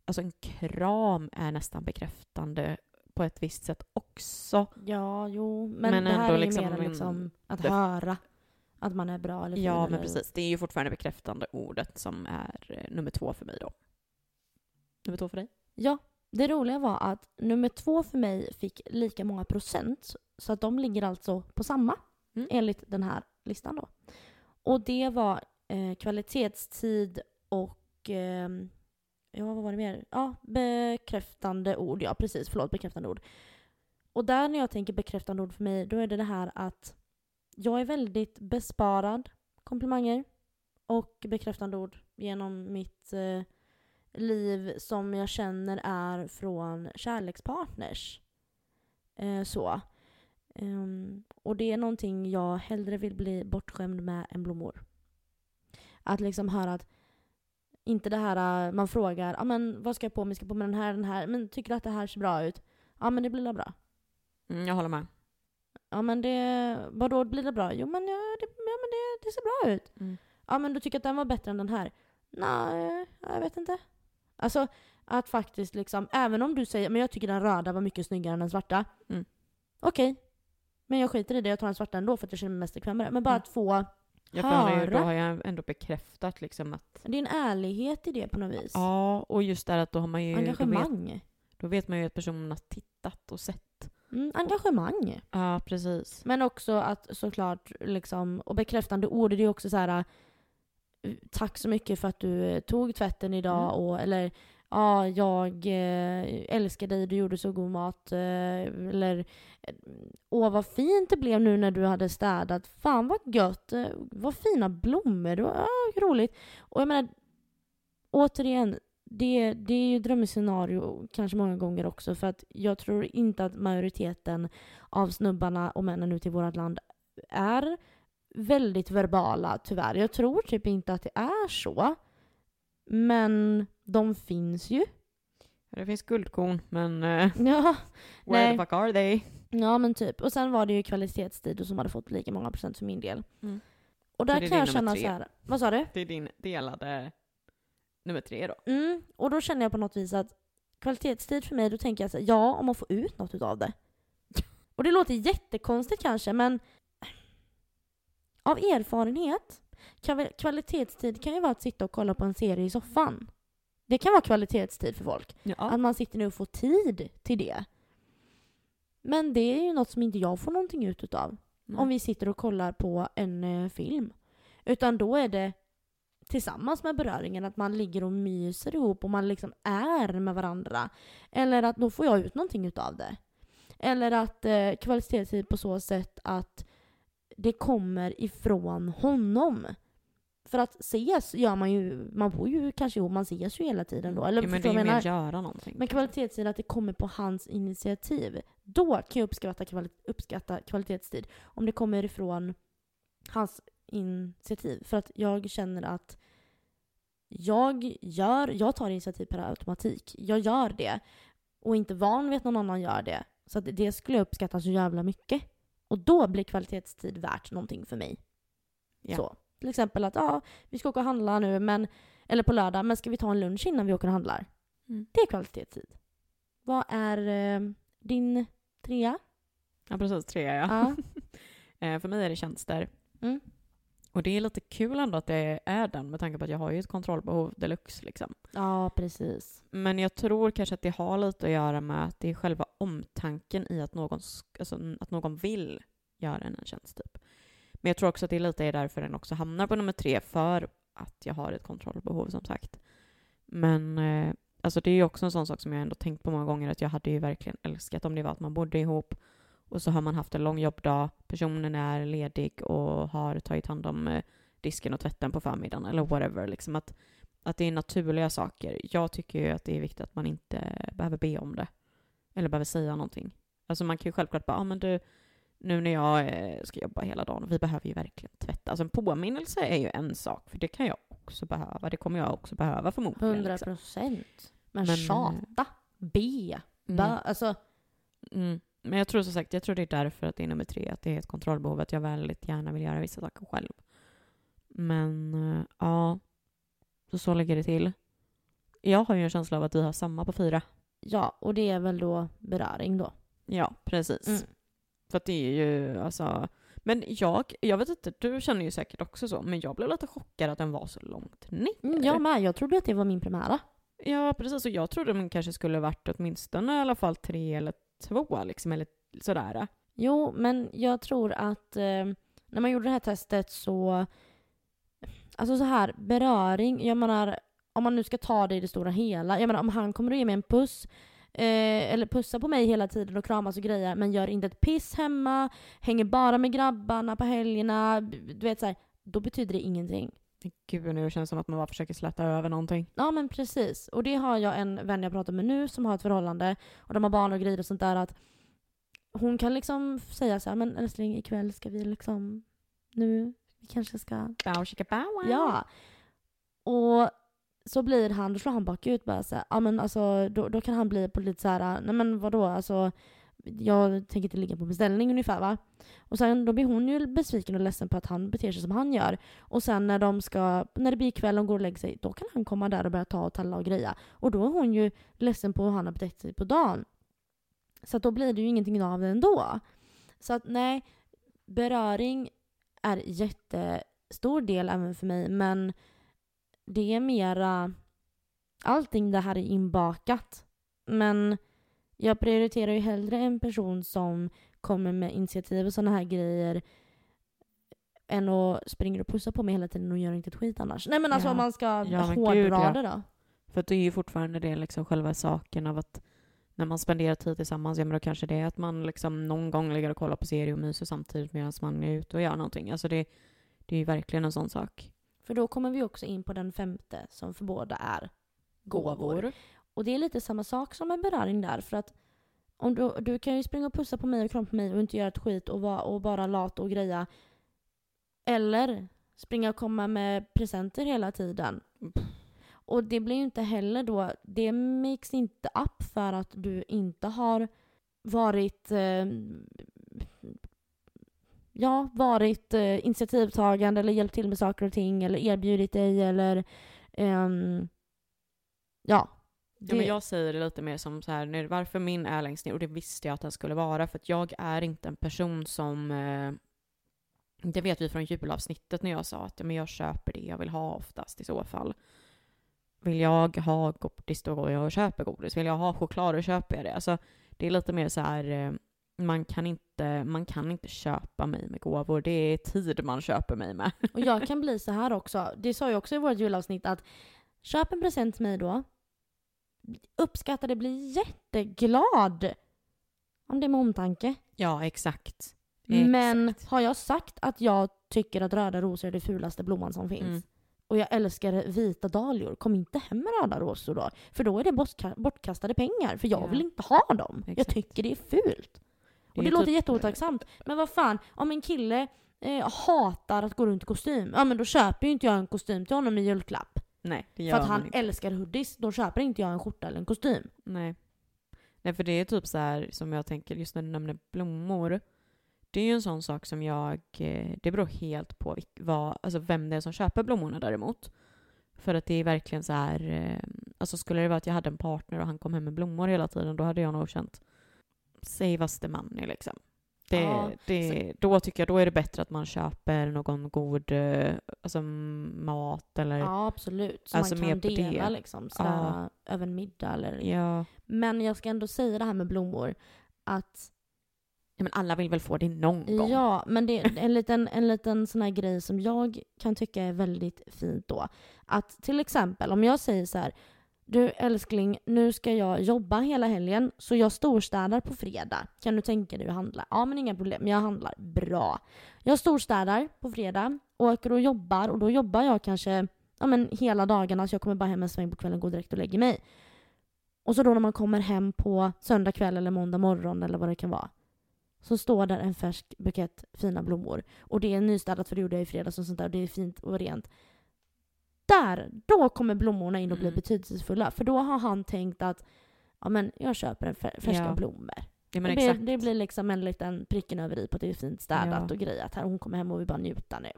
Alltså en kram är nästan bekräftande på ett visst sätt också.
Ja, jo. Men,
Men
det här
ändå
är ju
liksom
mer liksom att
det-
höra att man är bra eller fin.
Ja, men
eller-
precis. Det är ju fortfarande bekräftande ordet som är eh, nummer två för mig då. Nummer två för dig?
Ja, det roliga var att nummer två för mig fick lika många procent. Så att de ligger alltså på samma
Mm.
enligt den här listan då. Och det var eh, kvalitetstid och eh, ja, vad var det mer? Ja, bekräftande ord. Ja, precis. Förlåt, bekräftande ord. Och där när jag tänker bekräftande ord för mig, då är det det här att jag är väldigt besparad komplimanger och bekräftande ord genom mitt eh, liv som jag känner är från kärlekspartners. Eh, så. Ehm, och det är någonting jag hellre vill bli bortskämd med än blommor. Att liksom höra att inte det här äh, man frågar, ja men vad ska jag på mig? Ska jag på mig den här, den här? Men tycker du att det här ser bra ut? Ja men det blir väl bra.
Mm, jag håller med.
Ja men det, vadå blir det bra? Jo men, ja, det, ja, men det, det ser bra ut.
Mm.
Ja men du tycker att den var bättre än den här? Nej, jag vet inte. Alltså att faktiskt liksom, även om du säger men jag tycker den röda var mycket snyggare än den svarta.
Mm.
Okej. Men jag skiter i det, jag tar den svarta ändå för att jag känner mig mest bekväm med det. Men bara
Mm.
att få,
Jag får ju, då
Höra.
har jag ändå bekräftat liksom att
det är en ärlighet i det på något vis.
ja, och just där att då har man ju, då vet,
Engagemang.
då vet man ju att personen har tittat och sett.
Mm, engagemang.
Ja, precis.
Men också att såklart, liksom, och bekräftande ord, det är ju också så här. Tack så mycket för att du eh, tog tvätten idag
Mm.
och eller ja, jag eh, älskar dig, du gjorde så god mat. Eh, eller åh vad fint det blev nu när du hade städat. Fan vad gött, vad fina blommor, det var ah, roligt. Och jag menar, återigen, det, det är ju drömscenario kanske många gånger också för att jag tror inte att majoriteten av snubbarna och männen ute i vårt land är väldigt verbala tyvärr. Jag tror typ inte att det är så. Men de finns ju.
Det finns guldkorn, men uh,
Ja,
where
Nej.
the fuck are they?
ja men typ. Och sen var det ju kvalitetstid som hade fått lika många procent för min del.
Mm.
Och där kan jag känna
nummer
så
tre?
här. Vad sa du?
Det är din delade nummer tre då.
Mm, och då känner jag på något vis att kvalitetstid för mig, då tänker jag så här, ja, om man får ut något utav det. Och det låter jättekonstigt kanske, men av erfarenhet, kval- kvalitetstid kan ju vara att sitta och kolla på en serie i soffan. Det kan vara kvalitetstid för folk.
Ja.
Att man sitter ner och får tid till det. Men det är ju något som inte jag får någonting ut utav
Mm.
om vi sitter och kollar på en eh, film. Utan då är det tillsammans med beröringen, att man ligger och myser ihop och man liksom är med varandra. Eller att då får jag ut någonting utav det. Eller att eh, kvalitetstid på så sätt att det kommer ifrån honom. För att ses gör man ju, man bor ju kanske ihop, man ses ju hela tiden då. Eller
ja, men det är ju mer
menar?
göra någonting.
Men kvalitetstid, att det kommer på hans initiativ. Då kan jag uppskatta, kvali- uppskatta kvalitetstid. Om det kommer ifrån hans initiativ. För att jag känner att jag gör, jag tar initiativ per automatik. Jag gör det. Och inte van vid att någon annan gör det. Så att det skulle jag uppskatta så jävla mycket. Och då blir kvalitetstid värt någonting för mig.
Ja.
Så. Till exempel att ja, vi ska åka och handla nu, men, eller på lördag, men ska vi ta en lunch innan vi åker och handlar?
Mm.
Det är kvalitetstid. Vad är eh, din trea?
Ja, precis. Tre, ja.
Ja.
Eh, för mig är det tjänster.
Mm.
Och det är lite kul ändå att det är den med tanke på att jag har ju ett kontrollbehov deluxe liksom.
ja, precis.
Men jag tror kanske att det har lite att göra med att det är själva omtanken i att någon, alltså, att någon vill göra en en tjänst typ. Men jag tror också att det lite är därför den också hamnar på nummer tre, för att jag har ett kontrollbehov som sagt. Men eh, alltså det är ju också en sån sak som jag ändå tänkt på många gånger, att jag hade ju verkligen älskat om det var att man bodde ihop och så har man haft en lång jobbdag, personen är ledig och har tagit hand om eh, disken och tvätten på förmiddagen eller whatever. Liksom att, att det är naturliga saker. Jag tycker ju att det är viktigt att man inte behöver be om det. Eller behöver säga någonting. Alltså man kan ju självklart bara, ah, men du, nu när jag eh, ska jobba hela dagen, vi behöver ju verkligen tvätta. Alltså en påminnelse är ju en sak, för det kan jag också behöva. Det kommer jag också behöva förmodligen.
Hundra
liksom.
procent. Men,
Men,
tjata, be,
Mm.
alltså
Mm. Men jag tror som sagt, jag tror det är därför att det är nummer tre, att det är ett kontrollbehov, att jag väldigt gärna vill göra vissa saker själv. Men eh, ja, så så ligger det till. Jag har ju en känsla av att vi har samma på fyra.
Ja, och det är väl då beröring då.
Ja, precis.
Mm.
För att det är ju alltså... Men jag, jag vet inte, du känner ju säkert också så, men jag blev lite chockad att den var så långt ner.
Mm, jag med, jag trodde att det var min primära.
Ja, precis. Och jag trodde den kanske skulle varit åtminstone i alla fall tre eller två, liksom, eller sådär.
Jo, men jag tror att eh, när man gjorde det här testet så... Alltså så här, beröring, jag menar om man nu ska ta det i det stora hela. Jag menar om han kommer att ge mig en puss eh, eller pussa på mig hela tiden och kramas och grejer men gör inte ett piss hemma, hänger bara med grabbarna på helgerna, du vet så här, då betyder det ingenting.
Gud, nu känns det som att man bara försöker släta över någonting.
Ja men precis. Och det har jag en vän jag pratar med nu som har ett förhållande och de har barn och grejer och sånt där att hon kan liksom säga så här, men älskling ikväll ska vi liksom nu, vi kanske ska
Bow, chicka, bow, wow.
Ja. Och så blir han, då slår han bakut bara så ja men alltså då, då kan han bli på lite så här, nej men vadå alltså jag tänker inte ligga på beställning ungefär va. Och sen då blir hon ju besviken och ledsen på att han beter sig som han gör. Och sen när de ska, när det blir kväll och de går och lägger sig, då kan han komma där och börja ta och talla och greja. Och då är hon ju ledsen på hur han har betett sig på dagen. Så att då blir det ju ingenting av det ändå. Så att nej, beröring är jättestor del även för mig men det är mera allting det här är inbakat. Men jag prioriterar ju hellre en person som kommer med initiativ och sådana här grejer än att springa och pussa på mig hela tiden och gör inte ett skit annars. Nej men alltså
Ja.
om man ska
Ja,
hårdra
gud, ja.
det då.
För att det är ju fortfarande det liksom själva saken av att när man spenderar tid tillsammans, ja men då kanske det är att man liksom någon gång ligger och kollar på serie och myser samtidigt medan man är ute och gör någonting. Alltså det, det är ju verkligen en sån sak.
För då kommer vi också in på den femte som för båda är gåvor. Och det är lite samma sak som en beröring där. För att om du, du kan ju springa och pussa på mig och krama på mig och inte göra ett skit och, vara, och bara lata och greja. Eller springa och komma med presenter hela tiden. Och det blir ju inte heller då, det makes inte up för att du inte har varit eh, ja, varit eh, initiativtagande eller hjälpt till med saker och ting eller erbjudit dig eller ehm, ja.
Ja, men jag säger det lite mer som så här, nu, varför min är längst ner, och det visste jag att den skulle vara, för att jag är inte en person som, eh, det vet vi från julavsnittet när jag sa att ja, men jag köper det jag vill ha oftast i så fall. Vill jag ha godis då går jag och köper godis. Vill jag ha choklad då köper jag det. Alltså, det är lite mer så här, eh, man kan, inte, man kan inte köpa mig med gåvor. Det är tid man köper mig med.
Och jag kan bli så här också. Det sa jag också i vårt julavsnitt att köp en present till mig då. Uppskatta det, bli jätteglad. Om det är med omtanke.
Ja, exakt.
Men
Exakt.
har jag sagt att jag tycker att röda rosor är det fulaste blomman som finns
Mm.
och jag älskar vita dahlior, kom inte hem med röda rosor då. För då är det bortka- bortkastade pengar, för jag
Ja.
vill inte ha dem. Jag
Exakt.
tycker det är fult. Och
är
det låter
typ-
jätteotacksamt. Men vad fan, om en kille eh, hatar att gå runt i kostym, ja men då köper ju inte jag en kostym till honom i julklapp.
Nej, det gör
För att han
inte.
älskar hoodies, då köper inte jag en skjorta eller en kostym.
Nej. Nej, för det är typ så här som jag tänker just när du nämner blommor. Det är ju en sån sak som jag, eh, det beror helt på vad, alltså vem det är som köper blommorna däremot. För att det är verkligen så här, eh, alltså skulle det vara att jag hade en partner och han kom hem med blommor hela tiden, då hade jag nog känt save us the money liksom. Det,
Ja,
det, då tycker jag då är det bättre att man köper någon god eh, alltså, mat eller...
Ja, absolut. Så
Alltså
man kan dela
det.
liksom, sådär, över en middag eller...
Ja.
Men jag ska ändå säga det här med blommor, att
ja, men alla vill väl få det någon gång?
Ja, men det är en liten, en liten sån här grej som jag kan tycka är väldigt fint då. Att till exempel om jag säger så här, du älskling, nu ska jag jobba hela helgen så jag storstädar på fredag. Kan du tänka dig att handla? Ja, men inga problem, jag handlar. Bra. Jag storstädar på fredag, åker och jobbar och då jobbar jag kanske ja, men hela dagarna så jag kommer bara hem en sväng på kvällen och går direkt och lägger mig. Och så då när man kommer hem på söndag kväll eller måndag morgon eller vad det kan vara så står där en färsk bukett fina blommor. Och det är nystädat för det gjorde jag i fredags och sånt där och det är fint och rent. Där, då kommer blommorna in och blir
Mm.
betydelsefulla. För då har han tänkt att ja, men jag köper en fär- färska
Ja.
blommor.
Ja, men
det, blir, det blir liksom en liten pricken över i på att det är fint städat
Ja.
och grejat här. Hon kommer hem och vill bara njuta nu.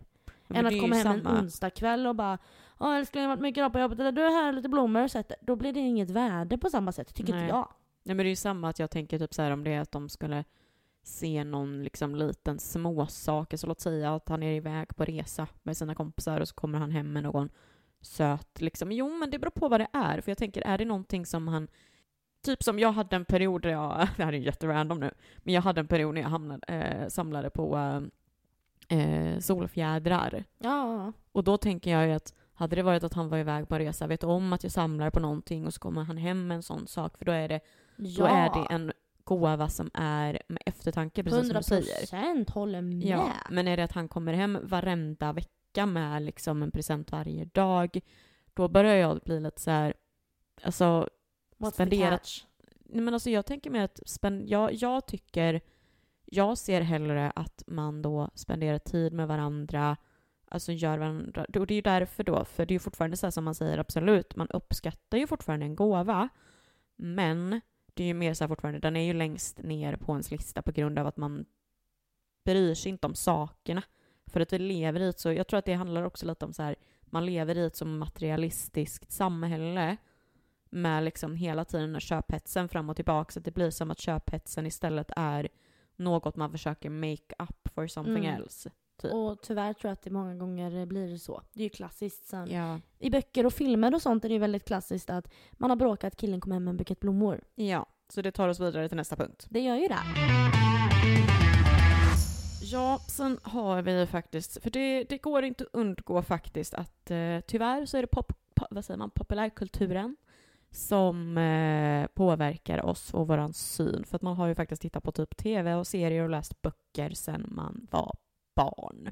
Ja,
Än
det
att komma hem en
samma.
onsdagkväll och bara Ja älskling, jag har varit mycket idag på jobbet. Eller du är här, lite blommor och sätter. Då blir det inget värde på samma sätt, tycker
Nej.
inte jag.
Nej, men det är ju samma att jag tänker typ så här om det är att de skulle se någon liksom liten småsak. Så låt säga att han är iväg på resa med sina kompisar och så kommer han hem med någon söt liksom. Jo, men det beror på vad det är. För jag tänker, är det någonting som han Typ som jag hade en period där jag, det här är ju jätterandom nu, men jag hade en period när jag hamnade, eh, samlade på eh, eh, solfjädrar.
Ja.
Och då tänker jag ju att hade det varit att han var iväg på en resa, vet om att jag samlar på någonting och så kommer han hem med en sån sak, för då är det, då är det en gåva som är med eftertanke, precis som
100
du säger.
procent håller med.
Ja, men är det att han kommer hem varenda vecka med liksom en present varje dag, då börjar jag bli lite så här, alltså,
What's the
spendera-
catch?
nej men alltså jag tänker mer att spend, jag, jag tycker, jag ser hellre att man då spenderar tid med varandra, alltså gör varandra, och det är ju därför då, för det är ju fortfarande så här som man säger, absolut, man uppskattar ju fortfarande en gåva, men det är ju mer så här fortfarande, den är ju längst ner på ens lista på grund av att man bryr sig inte om sakerna. För att vi lever i ett så, jag tror att det handlar också lite om så här, man lever i ett så materialistiskt samhälle med liksom hela tiden köphetsen fram och tillbaka, så att det blir som att köphetsen istället är något man försöker make up for something
Mm.
else. Typ.
Och tyvärr tror jag att det många gånger blir så. Det är ju klassiskt sen.
Ja.
I böcker och filmer och sånt är det ju väldigt klassiskt att man har bråkat, killen kommer hem med en bukett blommor.
ja, så det tar oss vidare till nästa punkt.
Det gör ju det.
Ja, sen har vi ju faktiskt, för det, det går inte att undgå faktiskt att eh, tyvärr så är det pop, pop, vad säger man, populärkulturen som eh, påverkar oss och vår syn. För att man har ju faktiskt tittat på typ tv och serier och läst böcker sen man var barn.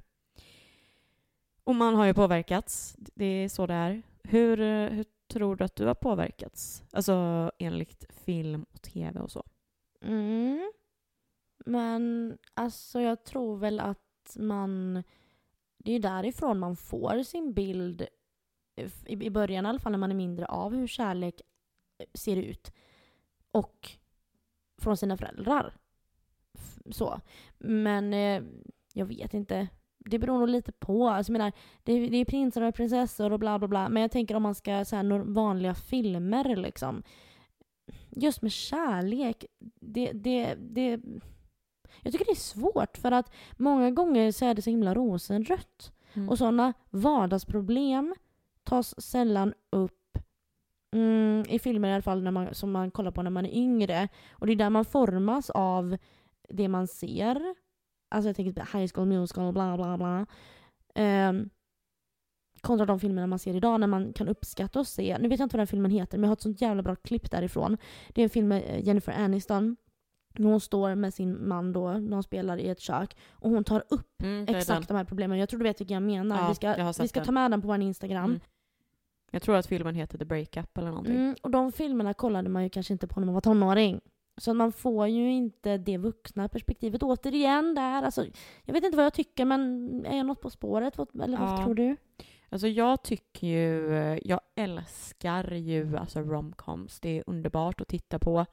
Och man har ju påverkats, det är så det är. Hur, eh, hur tror du att du har påverkats? Alltså enligt film och tv och så.
Mm. Men alltså jag tror väl att man... Det är ju därifrån man får sin bild, eh, i, i början i alla fall när man är mindre, av hur kärlek eh, ser ut. Och från sina föräldrar. Så. Men eh, jag vet inte. Det beror nog lite på. Alltså, jag menar, det, är, det är prinsar och prinsessor och bla bla bla. Men jag tänker om man ska så här, vanliga filmer liksom. Just med kärlek. Det, det, det, jag tycker det är svårt för att många gånger så är det så himla rosenrött.
Mm.
Och sådana vardagsproblem tas sällan upp mm, i filmer i alla fall när man, som man kollar på när man är yngre. Och det är där man formas av det man ser. Alltså jag tänker på High School Musical bla bla bla. Ehm, kontra de filmerna man ser idag när man kan uppskatta och se. Nu vet jag inte vad den filmen heter men jag har ett sånt jävla bra klipp därifrån. Det är en film med eh, Jennifer Aniston. När hon står med sin man då, när de spelar i ett kök. Och hon tar upp
Mm,
exakt
den.
de här problemen. Jag tror du vet vilka jag menar.
Ja,
vi ska, vi ska
den.
ta med den på vår Instagram.
Mm. Jag tror att filmen heter The Breakup eller någonting.
Mm, och de filmerna kollade man ju kanske inte på när man var tonåring. Så man får ju inte det vuxna perspektivet återigen där. Alltså, jag vet inte vad jag tycker men är jag något på spåret? Eller vad
Ja.
tror du?
Alltså jag tycker ju, jag älskar ju alltså romcoms. Det är underbart att titta på.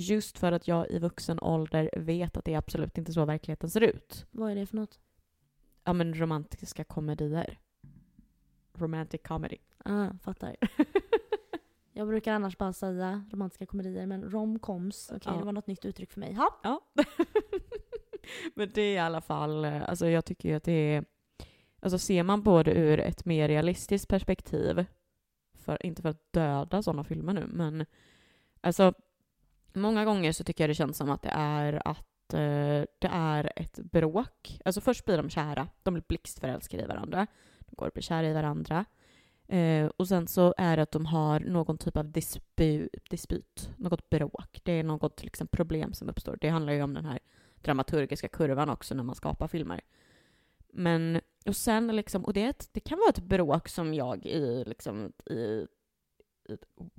Just för att jag i vuxen ålder vet att det är absolut inte så verkligheten ser ut.
Vad är det för något?
Ja men romantiska komedier. Romantic comedy.
Ah, fattar. Jag brukar annars bara säga romantiska komedier, men romcoms, okej
Ja.
det var något nytt uttryck för mig. Ha?
Ja. Men det är i alla fall, eh, alltså jag tycker ju att det är, alltså ser man på det ur ett mer realistiskt perspektiv, för, inte för att döda sådana filmer nu, men alltså många gånger så tycker jag det känns som att det är att eh, det är ett bråk. Alltså först blir de kära, de blir blixtförälskade i varandra, de går och blir kära i varandra. Eh, och sen så är det att de har någon typ av dispu, dispyt, något bråk. Det är något liksom, problem som uppstår. Det handlar ju om den här dramaturgiska kurvan också när man skapar filmer. Men, och sen liksom, och det, ett, det kan vara ett bråk som jag i, liksom, i, i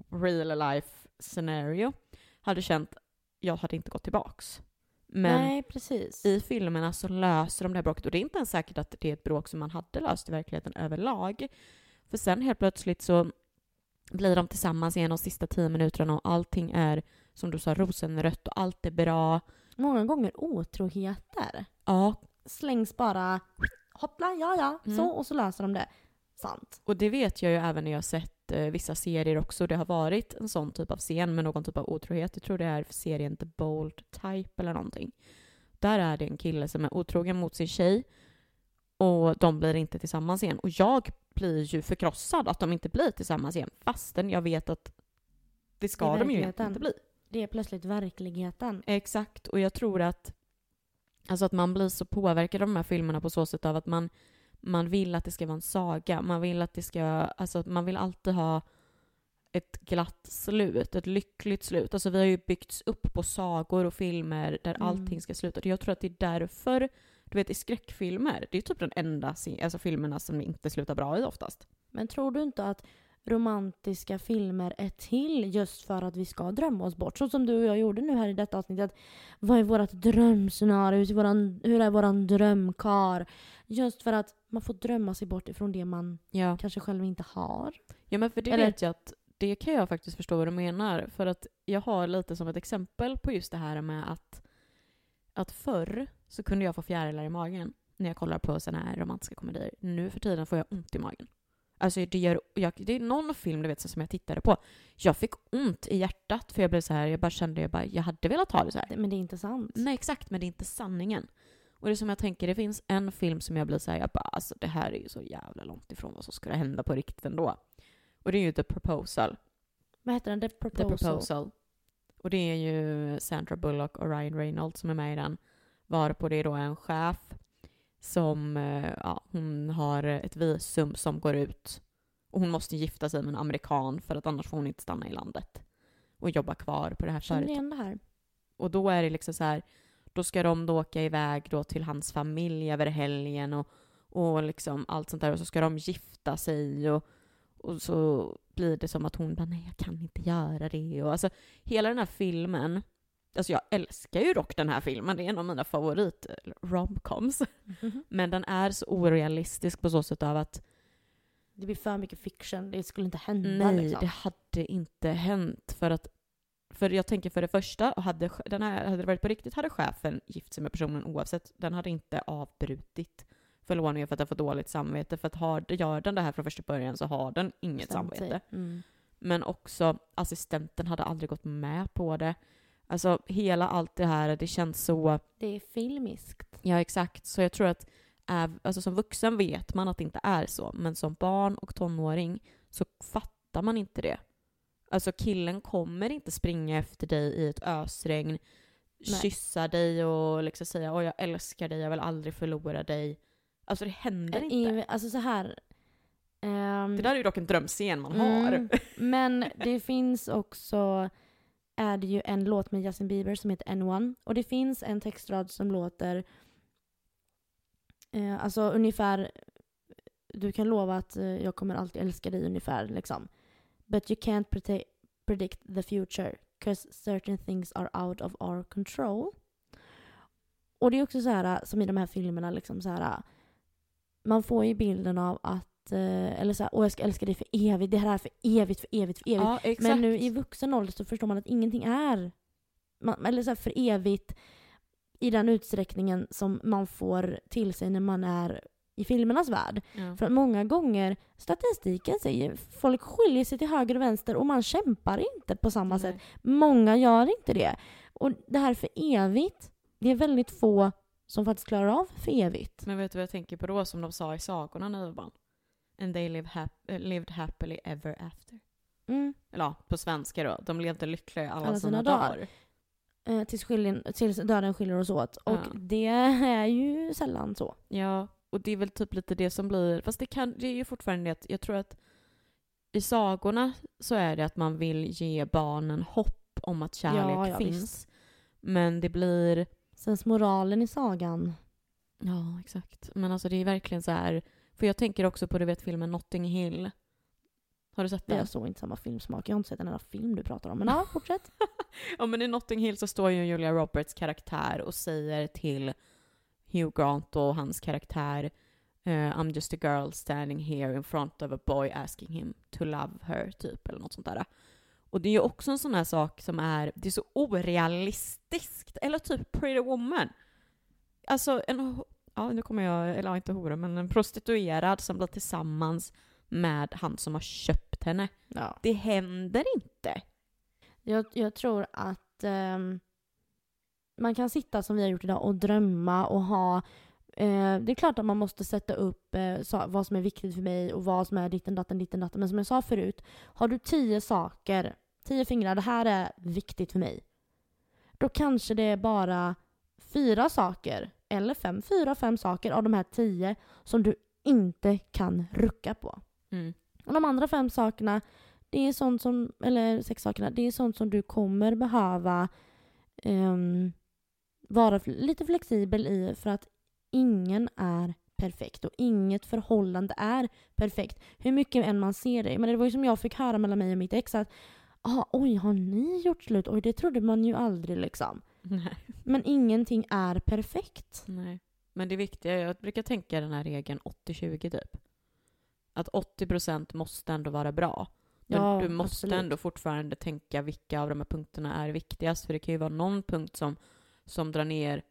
real life scenario hade känt, jag hade inte gått tillbaks. Men
Nej, precis.
i filmerna så löser de det här bråket och det är inte ens säkert att det är ett bråk som man hade löst i verkligheten överlag. För sen helt plötsligt så blir de tillsammans igen de sista tio minuterna och allting är som du sa rosenrött och allt är bra.
Många gånger otroheter
Ja,
slängs bara hoppla, ja ja,
Mm.
så och så löser de det. Sant.
och det vet jag ju även när jag har sett eh, vissa serier också. Det har varit en sån typ av scen med någon typ av otrohet. Jag tror det är serien The Bold Type eller någonting. Där är det en kille som är otrogen mot sin tjej och de blir inte tillsammans igen. Och jag blir ju förkrossad att de inte blir tillsammans igen fastän jag vet att det ska
I
de ju inte bli.
Det är plötsligt verkligheten.
Exakt, och jag tror att, alltså att man blir så påverkad av de här filmerna på så sätt av att man, man vill att det ska vara en saga. Man vill att det ska, alltså man vill alltid ha ett glatt slut, ett lyckligt slut. Alltså vi har ju byggts upp på sagor och filmer där
Mm.
allting ska sluta. Jag tror att det är därför, du vet i skräckfilmer, det är typ den enda alltså, filmerna som inte slutar bra i oftast.
Men tror du inte att romantiska filmer är till just för att vi ska drömma oss bort? Så som du och jag gjorde nu här i detta avsnittet. Vad är vårt drömscenario? Hur är våran, hur är våran drömkar? Just för att man får drömma sig bort ifrån det man
Ja.
kanske själv inte har.
Ja men för det
Eller-
vet jag att det kan jag faktiskt förstå vad du menar. För att jag har lite som ett exempel på just det här med att, att förr så kunde jag få fjärilar i magen när jag kollar på såna här romantiska komedier. Nu för tiden får jag ont i magen. Alltså det, gör, jag, det är någon film du vet, som jag tittade på. Jag fick ont i hjärtat för jag blev så här, jag bara kände, jag, bara, jag hade velat ha det så här.
Men det är inte sant.
Nej exakt, men det är inte sanningen. Och det är som jag tänker, det finns en film som jag blir såhär, jag bara alltså det här är ju så jävla långt ifrån vad som skulle hända på riktigt ändå. Och det är ju The Proposal.
Vad heter den? The
The
Proposal.
Proposal. Och det är ju Sandra Bullock och Ryan Reynolds som är med i den. Varpå det är då en chef som, eh, ja, hon har ett visum som går ut. Och hon måste gifta sig med en amerikan för att annars får hon inte stanna i landet. Och jobba kvar på det här
Känner
företaget.
igen det här.
Och då är det liksom så här, då ska de då åka iväg då till hans familj över helgen och, och liksom allt sånt där. Och så ska de gifta sig och, och så blir det som att hon bara nej jag kan inte göra det. Och alltså hela den här filmen, alltså jag älskar ju dock den här filmen, det är en av mina favorit romcoms. Men den är så orealistisk på så sätt av att
Det blir för mycket fiction. Det skulle inte hända
Nej,
liksom.
det hade inte hänt. För att för jag tänker för det första, hade, den här, hade det varit på riktigt hade chefen gift sig med personen oavsett. Den hade inte avbrutit förlovningen för att den får dåligt samvete. För att har, gör den det här från första början så har den inget
Bestämt sig.
samvete.
Mm.
Men också assistenten hade aldrig gått med på det. Alltså hela allt det här, det känns så...
Det är filmiskt.
Ja, exakt. Så jag tror att alltså, som vuxen vet man att det inte är så. Men som barn och tonåring så fattar man inte det. Alltså killen kommer inte springa efter dig i ett ösregn,
Nej.
kyssa dig och liksom säga åh jag älskar dig, jag vill aldrig förlora dig. Alltså det händer inte.
I, alltså så här. ehm,
Det där är ju dock en drömscen man har.
Mm, men det finns också, är det ju en låt med Justin Bieber som heter N1. Och det finns en textrad som låter, eh, alltså ungefär, du kan lova att eh, jag kommer alltid älska dig ungefär liksom. But you can't predict the future, cause certain things are out of our control. Och det är också så här, som i de här filmerna, liksom så här, man får ju bilden av att, eh, eller så här, åh jag ska älska dig för evigt, det här är för evigt, för evigt, för evigt.
Ja.
Men nu i vuxen ålder så förstår man att ingenting är man, eller så här för evigt i den utsträckningen som man får till sig när man är i filmernas värld.
Ja.
För att många gånger, statistiken säger, folk skiljer sig till höger och vänster och man kämpar inte på samma
Nej.
sätt. Många gör inte det. Och det här för evigt, det är väldigt få som faktiskt klarar av för evigt.
Men vet du vad jag tänker på då, som de sa i sagorna när vi barn? And they live hap- lived happily ever after.
Mm.
Eller ja, på svenska då. De levde lyckliga i alla,
Alla
sina,
sina
dagar.
dagar. Eh, tills, skiljen, tills döden skiljer oss åt. Och
Ja.
det är ju sällan så.
Ja, och det är väl typ lite det som blir, fast det, kan, det är ju fortfarande det att jag tror att i sagorna så är det att man vill ge barnen hopp om att kärlek
Ja, ja,
finns.
visst.
Men det blir,
Sen moralen i sagan.
ja exakt, men alltså det är verkligen så här, för jag tänker också på du vet filmen Notting Hill. Har du sett den?
har så inte samma filmsmak. Jag har inte sett en enda film du pratar om. Men ja, fortsätt.
Ja men i Notting Hill så står ju Julia Roberts karaktär och säger till Hugh Grant och hans karaktär eh, I'm just a girl standing here in front of a boy asking him to love her, typ, eller något sånt där. Och det är ju också en sån här sak som är, det är så orealistiskt. Eller typ Pretty Woman. Alltså en, ja nu kommer jag, eller ja, inte hora, men en prostituerad som blir tillsammans med han som har köpt henne.
Ja.
Det händer inte.
Jag, jag tror att ehm, man kan sitta som vi har gjort idag och drömma och ha eh, det är klart att man måste sätta upp eh, vad som är viktigt för mig och vad som är ditten datten ditten datten. Men som jag sa förut, har du tio saker, tio fingrar, det här är viktigt för mig. Då kanske det är bara fyra saker, eller fem, fyra, fem saker av de här tio som du inte kan rucka på.
Mm.
Och de andra fem sakerna, det är sånt som, eller sex sakerna, det är sånt som du kommer behöva ehm, vara lite flexibel i för att ingen är perfekt och inget förhållande är perfekt. Hur mycket än man ser det. Men det var ju som jag fick höra mellan mig och mitt ex att ah, oj, har ni gjort slut? Oj, det trodde man ju aldrig liksom.
Nej.
Men ingenting är perfekt.
Nej. Men det viktiga är, jag brukar tänka den här regeln 80-20 typ. Att 80% måste ändå vara bra. Men
Ja,
du måste
absolut.
ändå fortfarande tänka vilka av de här punkterna är viktigast. För det kan ju vara någon punkt som, som drar ner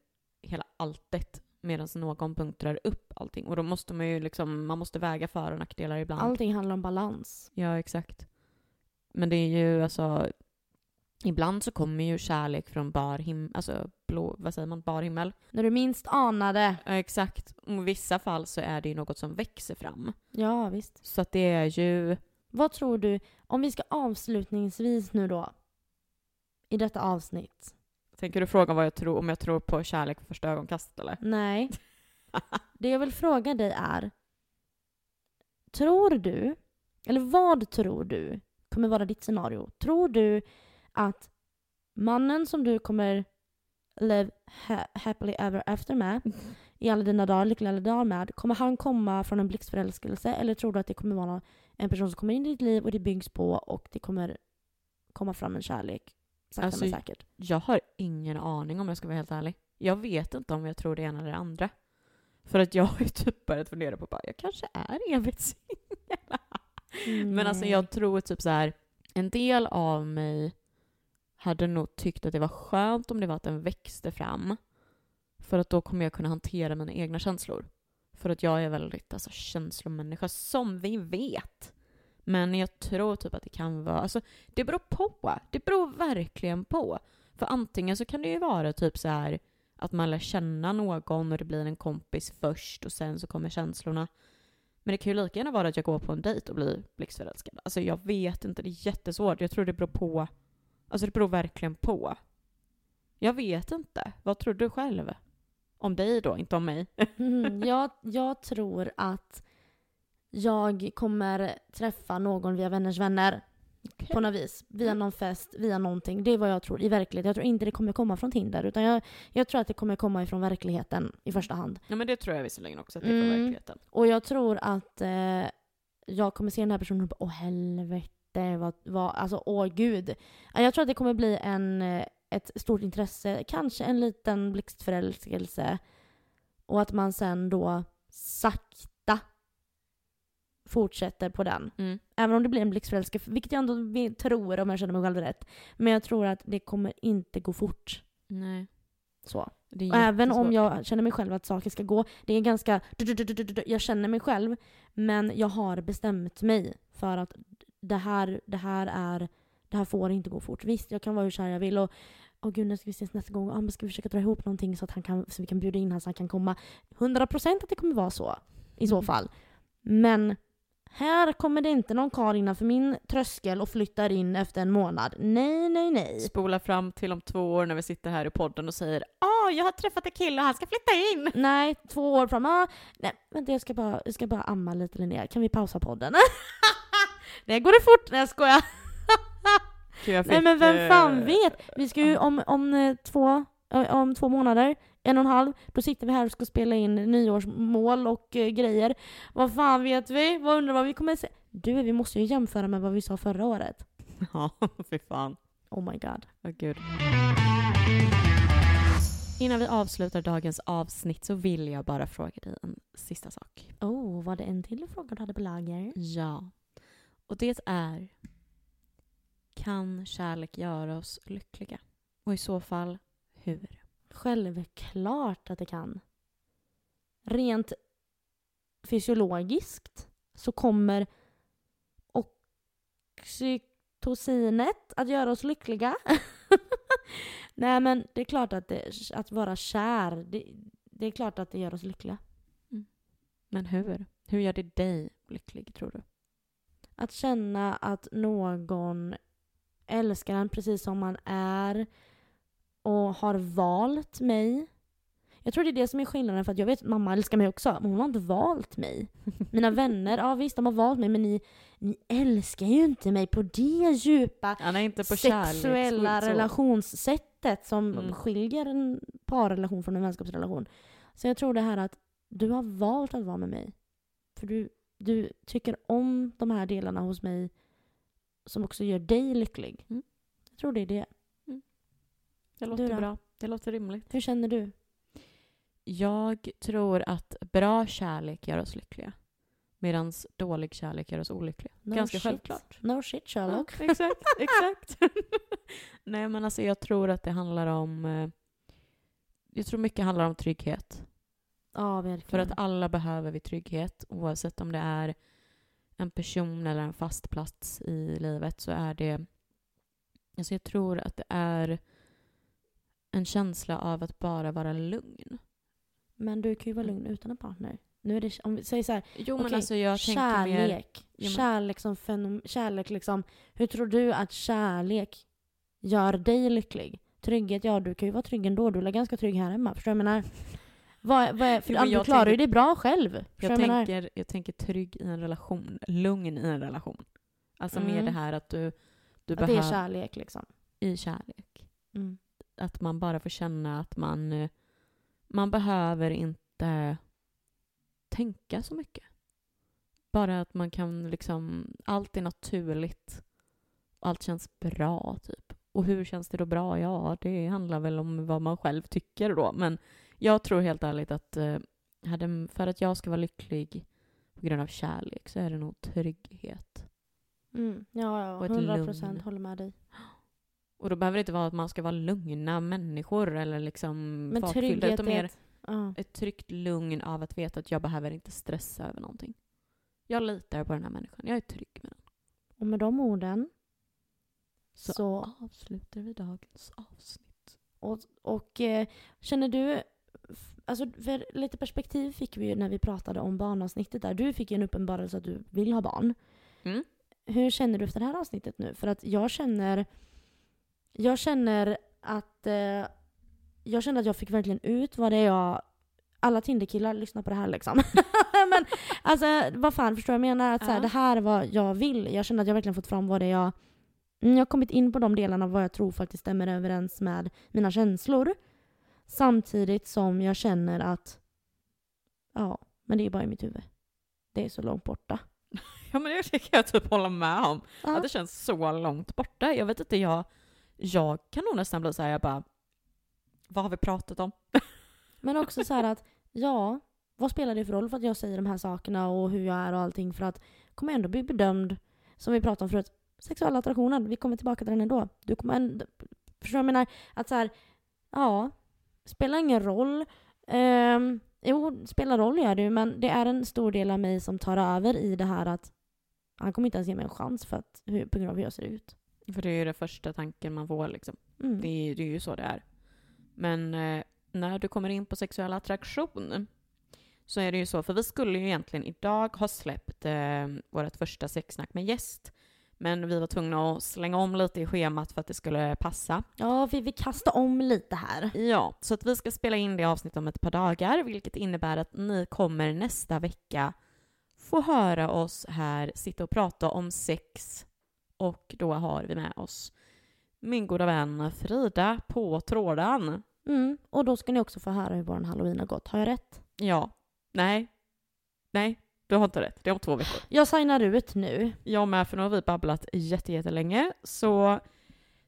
hela alltet medan någon punkt drar upp allting. Och då måste man ju liksom, man måste väga för och nackdelar ibland.
Allting handlar om balans.
Ja, exakt. Men det är ju alltså, ibland så kommer ju kärlek från bar himmel, alltså blå, vad säger man, bar himmel.
När du minst anade.
Ja, exakt. Och I vissa fall så är det ju något som växer fram.
Ja, visst.
Så att det är ju...
Vad tror du, om vi ska avslutningsvis nu då, i detta avsnitt.
Tänker du fråga vad jag tror, om jag tror på kärlek vid första ögonkastet eller?
Nej. Det jag vill fråga dig är, tror du, eller vad tror du kommer vara ditt scenario? Tror du att mannen som du kommer live ha- happily ever after med, i alla dina dagar, lyckliga alla dagar med, kommer han komma från en blixtförälskelse eller tror du att det kommer vara en person som kommer in i ditt liv och det byggs på och det kommer komma fram en kärlek sakta
Alltså,
men säkert?
Jag har ingen aning om jag ska vara helt ärlig. Jag vet inte om jag tror det ena eller det andra. För att jag har ju typ börjat fundera på bara, jag kanske är evigt singel. Men alltså jag tror typ så här, en del av mig hade nog tyckt att det var skönt om det var att den växte fram. För att då kommer jag kunna hantera mina egna känslor. För att jag är väldigt alltså, känslomänniska, som vi vet. Men jag tror typ att det kan vara, alltså det beror på. Det beror verkligen på. För antingen så kan det ju vara typ så här att man lär känna någon och det blir en kompis först och sen så kommer känslorna. Men det kan ju lika gärna vara att jag går på en dejt och blir blixtförälskad. Alltså jag vet inte, det är jättesvårt. Jag tror det beror på. Alltså det beror verkligen på. Jag vet inte. Vad tror du själv? Om dig då, inte om mig.
Mm, jag, jag tror att jag kommer träffa någon via vänners vänner på något vis. Via någon fest, via någonting. Det är vad jag tror i verkligheten. Jag tror inte det kommer komma från Tinder utan jag, jag tror att det kommer komma ifrån verkligheten i första hand.
Ja men det tror jag visserligen också att det är för
Mm.
verkligheten.
Och jag tror att eh, jag kommer se den här personen och bara åh helvete, vad, vad, alltså åh gud. Ja, Jag tror att det kommer bli en, eh, ett stort intresse, kanske en liten blixtförälskelse. Och att man sen då sakta fortsätter på den.
Mm.
Även om det blir en blixtförälskelse, vilket jag ändå tror om jag känner mig själv rätt. Men jag tror att det kommer inte gå fort.
Nej.
Så. Och även om jag känner mig själv att saker ska gå, det är ganska... Jag känner mig själv, men jag har bestämt mig för att det här, det här är... Det här får inte gå fort. Visst, jag kan vara hur kär jag vill och Åh gud, när ska vi ses nästa gång? Ah, men ska vi försöka dra ihop någonting så att han kan, så vi kan bjuda in honom så han kan komma? 100% att det kommer vara så. I så
Mm.
fall. Men här kommer det inte någon karl innanför min tröskel och flyttar in efter en månad. Nej, nej, nej.
Spola fram till om två år när vi sitter här i podden och säger Åh, jag har träffat en kille och han ska flytta in!
Nej, två år fram. Ah, nej, vänta jag ska, bara, jag ska bara amma lite Linnea. Kan vi pausa podden? det går det fort. Nej jag skojar.
Gud, jag
Nej
fick,
men vem fan
eh,
vet? Vi ska ju om, om, eh, två, eh, om två månader, en och en halv, då sitter vi här och ska spela in nyårsmål och eh, grejer. Vad fan vet vi? Vad undrar vad vi kommer se? Du, vi måste ju jämföra med vad vi sa förra året.
Ja, fy fan.
Oh my god.
Åh gud. Innan vi avslutar dagens avsnitt så vill jag bara fråga dig en sista sak.
Oh, var det en till fråga du hade på lager?
Ja. Och det är Kan kärlek göra oss lyckliga? Och i så fall, hur?
Självklart att det kan. Rent fysiologiskt så kommer oxytocinet att göra oss lyckliga. Nej men det är klart att, det, att vara kär, det, det är klart att det gör oss lyckliga.
Men hur? Hur gör det dig lycklig, tror du?
Att känna att någon älskar en precis som man är och har valt mig. Jag tror det är det som är skillnaden för att jag vet att mamma älskar mig också, men hon har inte valt mig. Mina vänner, ja visst de har valt mig men ni, ni älskar ju inte mig på det djupa
är inte på
sexuella relationssättet som
Mm.
skiljer en parrelation från en vänskapsrelation. Så jag tror det här att du har valt att vara med mig. För du, du tycker om de här delarna hos mig som också gör dig lycklig.
Mm.
Jag tror det är det.
Det låter bra. Det låter rimligt.
Hur känner du?
Jag tror att bra kärlek gör oss lyckliga. Medan dålig kärlek gör oss olyckliga.
No
Ganska
shit.
självklart.
No shit Sherlock.
Ja, exakt, exakt. Nej men alltså jag tror att det handlar om... eh, Jag tror mycket handlar om trygghet.
Ja, verkligen.
För att alla behöver vi trygghet. Oavsett om det är en person eller en fast plats i livet så är det... Alltså jag tror att det är en känsla av att bara vara lugn.
Men du kan ju vara lugn utan en partner. Nu är det, om vi säger så här,
Jo men
Okej,
alltså jag tänker mer...
kärlek. Kärlek som fenom, kärlek liksom. Hur tror du att kärlek gör dig lycklig? Trygghet, ja du kan ju vara trygg ändå. Du är ganska trygg här hemma. Förstår du vad jag menar? Vad, vad för
Jo,
du klarar ju dig bra själv.
Jag
jag
tänker, jag tänker trygg i en relation, lugn i en relation. Alltså mer
Mm.
det här att du, du
Att det är
behöver...
kärlek liksom.
I kärlek.
Mm.
Att man bara får känna att man... eh, Man behöver inte tänka så mycket. Bara att man kan liksom... Allt är naturligt. Allt känns bra, typ. Och hur känns det då bra? Ja, det handlar väl om vad man själv tycker då. Men jag tror helt ärligt att eh, hade, för att jag ska vara lycklig på grund av kärlek så är det nog trygghet.
Mm. Ja, ja.
ett
100
lugn.
procent håller med dig.
Och då behöver det inte vara att man ska vara lugna människor eller liksom
Men trygghet
utan mer
ett, ja.
ett tryggt lugn av att veta att jag behöver inte stressa över någonting. Jag litar på den här människan. Jag är trygg med den.
Och med de orden
Så,
så
avslutar vi dagens avsnitt.
Och, och eh, känner du, alltså för lite perspektiv fick vi ju när vi pratade om barnavsnittet där. Du fick ju en uppenbarelse att du vill ha barn.
Mm.
Hur känner du efter det här avsnittet nu? För att jag känner, jag känner att, eh, jag känner att jag fick verkligen ut vad det är jag alla Tinderkillar lyssnar på det här liksom. Men alltså vad fan, förstår du vad jag menar? Att så här, det här är vad jag vill. Jag känner att jag verkligen fått fram vad det är jag... Mm, Jag har kommit in på de delarna av vad jag tror faktiskt stämmer överens med mina känslor. Samtidigt som jag känner att... Ja, men det är bara i mitt huvud. Det är så långt borta.
Ja men det kan jag typ hålla med om.
Ja.
Att det känns så långt borta. Jag vet inte, jag, jag kan nog nästan bli såhär, jag bara, vad har vi pratat om?
Men också så här att, ja, vad spelar det för roll för att jag säger de här sakerna och hur jag är och allting för att kommer jag ändå bli bedömd, som vi pratade om förut, sexuell attraktionen, vi kommer tillbaka till den ändå. Du kommer ändå, förstår du vad jag menar? Att så här, ja, spelar ingen roll. Um, jo, spelar roll gör det ju, men det är en stor del av mig som tar över i det här att han kommer inte ens ge mig en chans för att, på grund av hur jag ser ut.
För det är ju den första tanken man får liksom.
Mm.
Det är, det är ju så det är. Men eh, när du kommer in på sexuell attraktion så är det ju så, för vi skulle ju egentligen idag ha släppt eh, vårt första sexsnack med gäst. Men vi var tvungna att slänga om lite i schemat för att det skulle passa.
Ja, vi vill kasta om lite här.
Ja, så att vi ska spela in det avsnittet om ett par dagar, vilket innebär att ni kommer nästa vecka få höra oss här sitta och prata om sex. Och då har vi med oss min goda vän Frida på tråden.
Mm. Och då ska ni också få höra hur vår halloween har gått. Har jag rätt?
Ja. Nej. Nej, du har inte rätt. Det är om två veckor.
Jag signar ut nu.
Jag med, för nu har vi babblat jätte, jättelänge. Så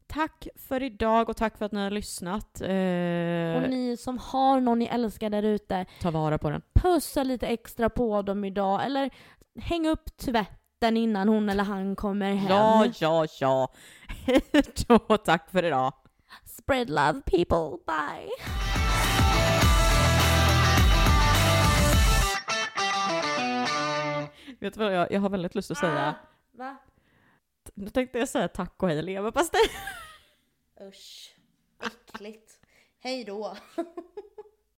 tack för idag och tack för att ni har lyssnat. Eh,
Och ni som har någon ni älskar där ute,
ta vara på den.
pussa lite extra på dem idag. Eller häng upp tvätten innan hon eller han kommer hem.
Ja, ja, ja. Hej då, tack för idag.
Spread love people. Bye.
Vet du vad, jag, jag har väldigt lust att säga.
Va?
Nu tänkte jag säga tack och hej leverpastej.
Usch. Äckligt. Hej då.